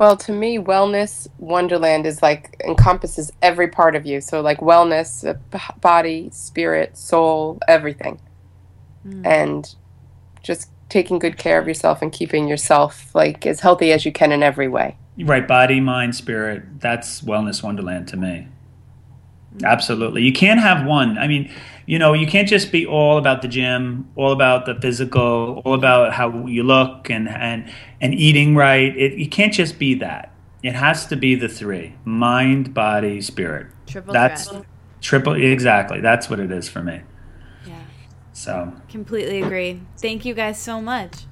Speaker 1: Well, to me, wellness wonderland is like encompasses every part of you. So, like wellness, uh, body, spirit, soul, everything. Mm. And just taking good care of yourself and keeping yourself like as healthy as you can in every way.
Speaker 3: Right, body, mind, spirit. That's wellness wonderland to me. Absolutely. You can't have one. I mean, you know, you can't just be all about the gym, all about the physical, all about how you look and and and eating right. It, you can't just be that. It has to be the three: mind, body, spirit.
Speaker 2: Triple
Speaker 3: That's
Speaker 2: threat.
Speaker 3: triple exactly. That's what it is for me.
Speaker 2: Yeah.
Speaker 3: So,
Speaker 2: completely agree. Thank you guys so much.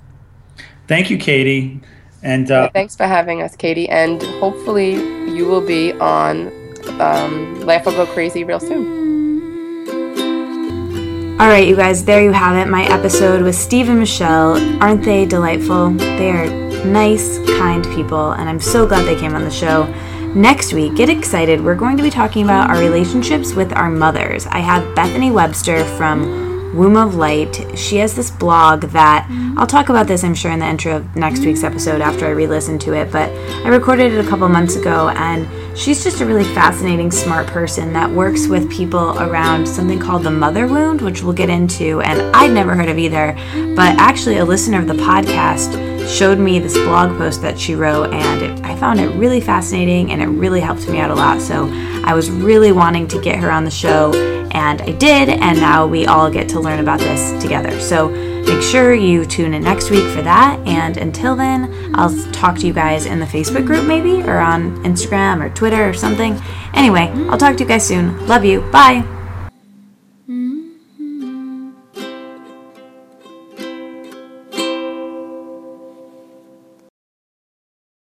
Speaker 3: Thank you, Katie. And uh,
Speaker 1: thanks for having us, Katie. And hopefully, you will be on um, Laugh will Go Crazy real soon.
Speaker 2: All right, you guys, there you have it. My episode with Steve and Michelle. Aren't they delightful? They are nice, kind people, and I'm so glad they came on the show. Next week, get excited. We're going to be talking about our relationships with our mothers. I have Bethany Webster from Womb of Light. She has this blog that I'll talk about this, I'm sure, in the intro of next week's episode after I re listen to it. But I recorded it a couple months ago, and she's just a really fascinating, smart person that works with people around something called the mother wound, which we'll get into. And I'd never heard of either, but actually, a listener of the podcast showed me this blog post that she wrote, and it, I found it really fascinating and it really helped me out a lot. So I was really wanting to get her on the show and I did, and now we all get to learn about this together. So make sure you tune in next week for that. And until then, I'll talk to you guys in the Facebook group, maybe, or on Instagram or Twitter or something. Anyway, I'll talk to you guys soon. Love you. Bye.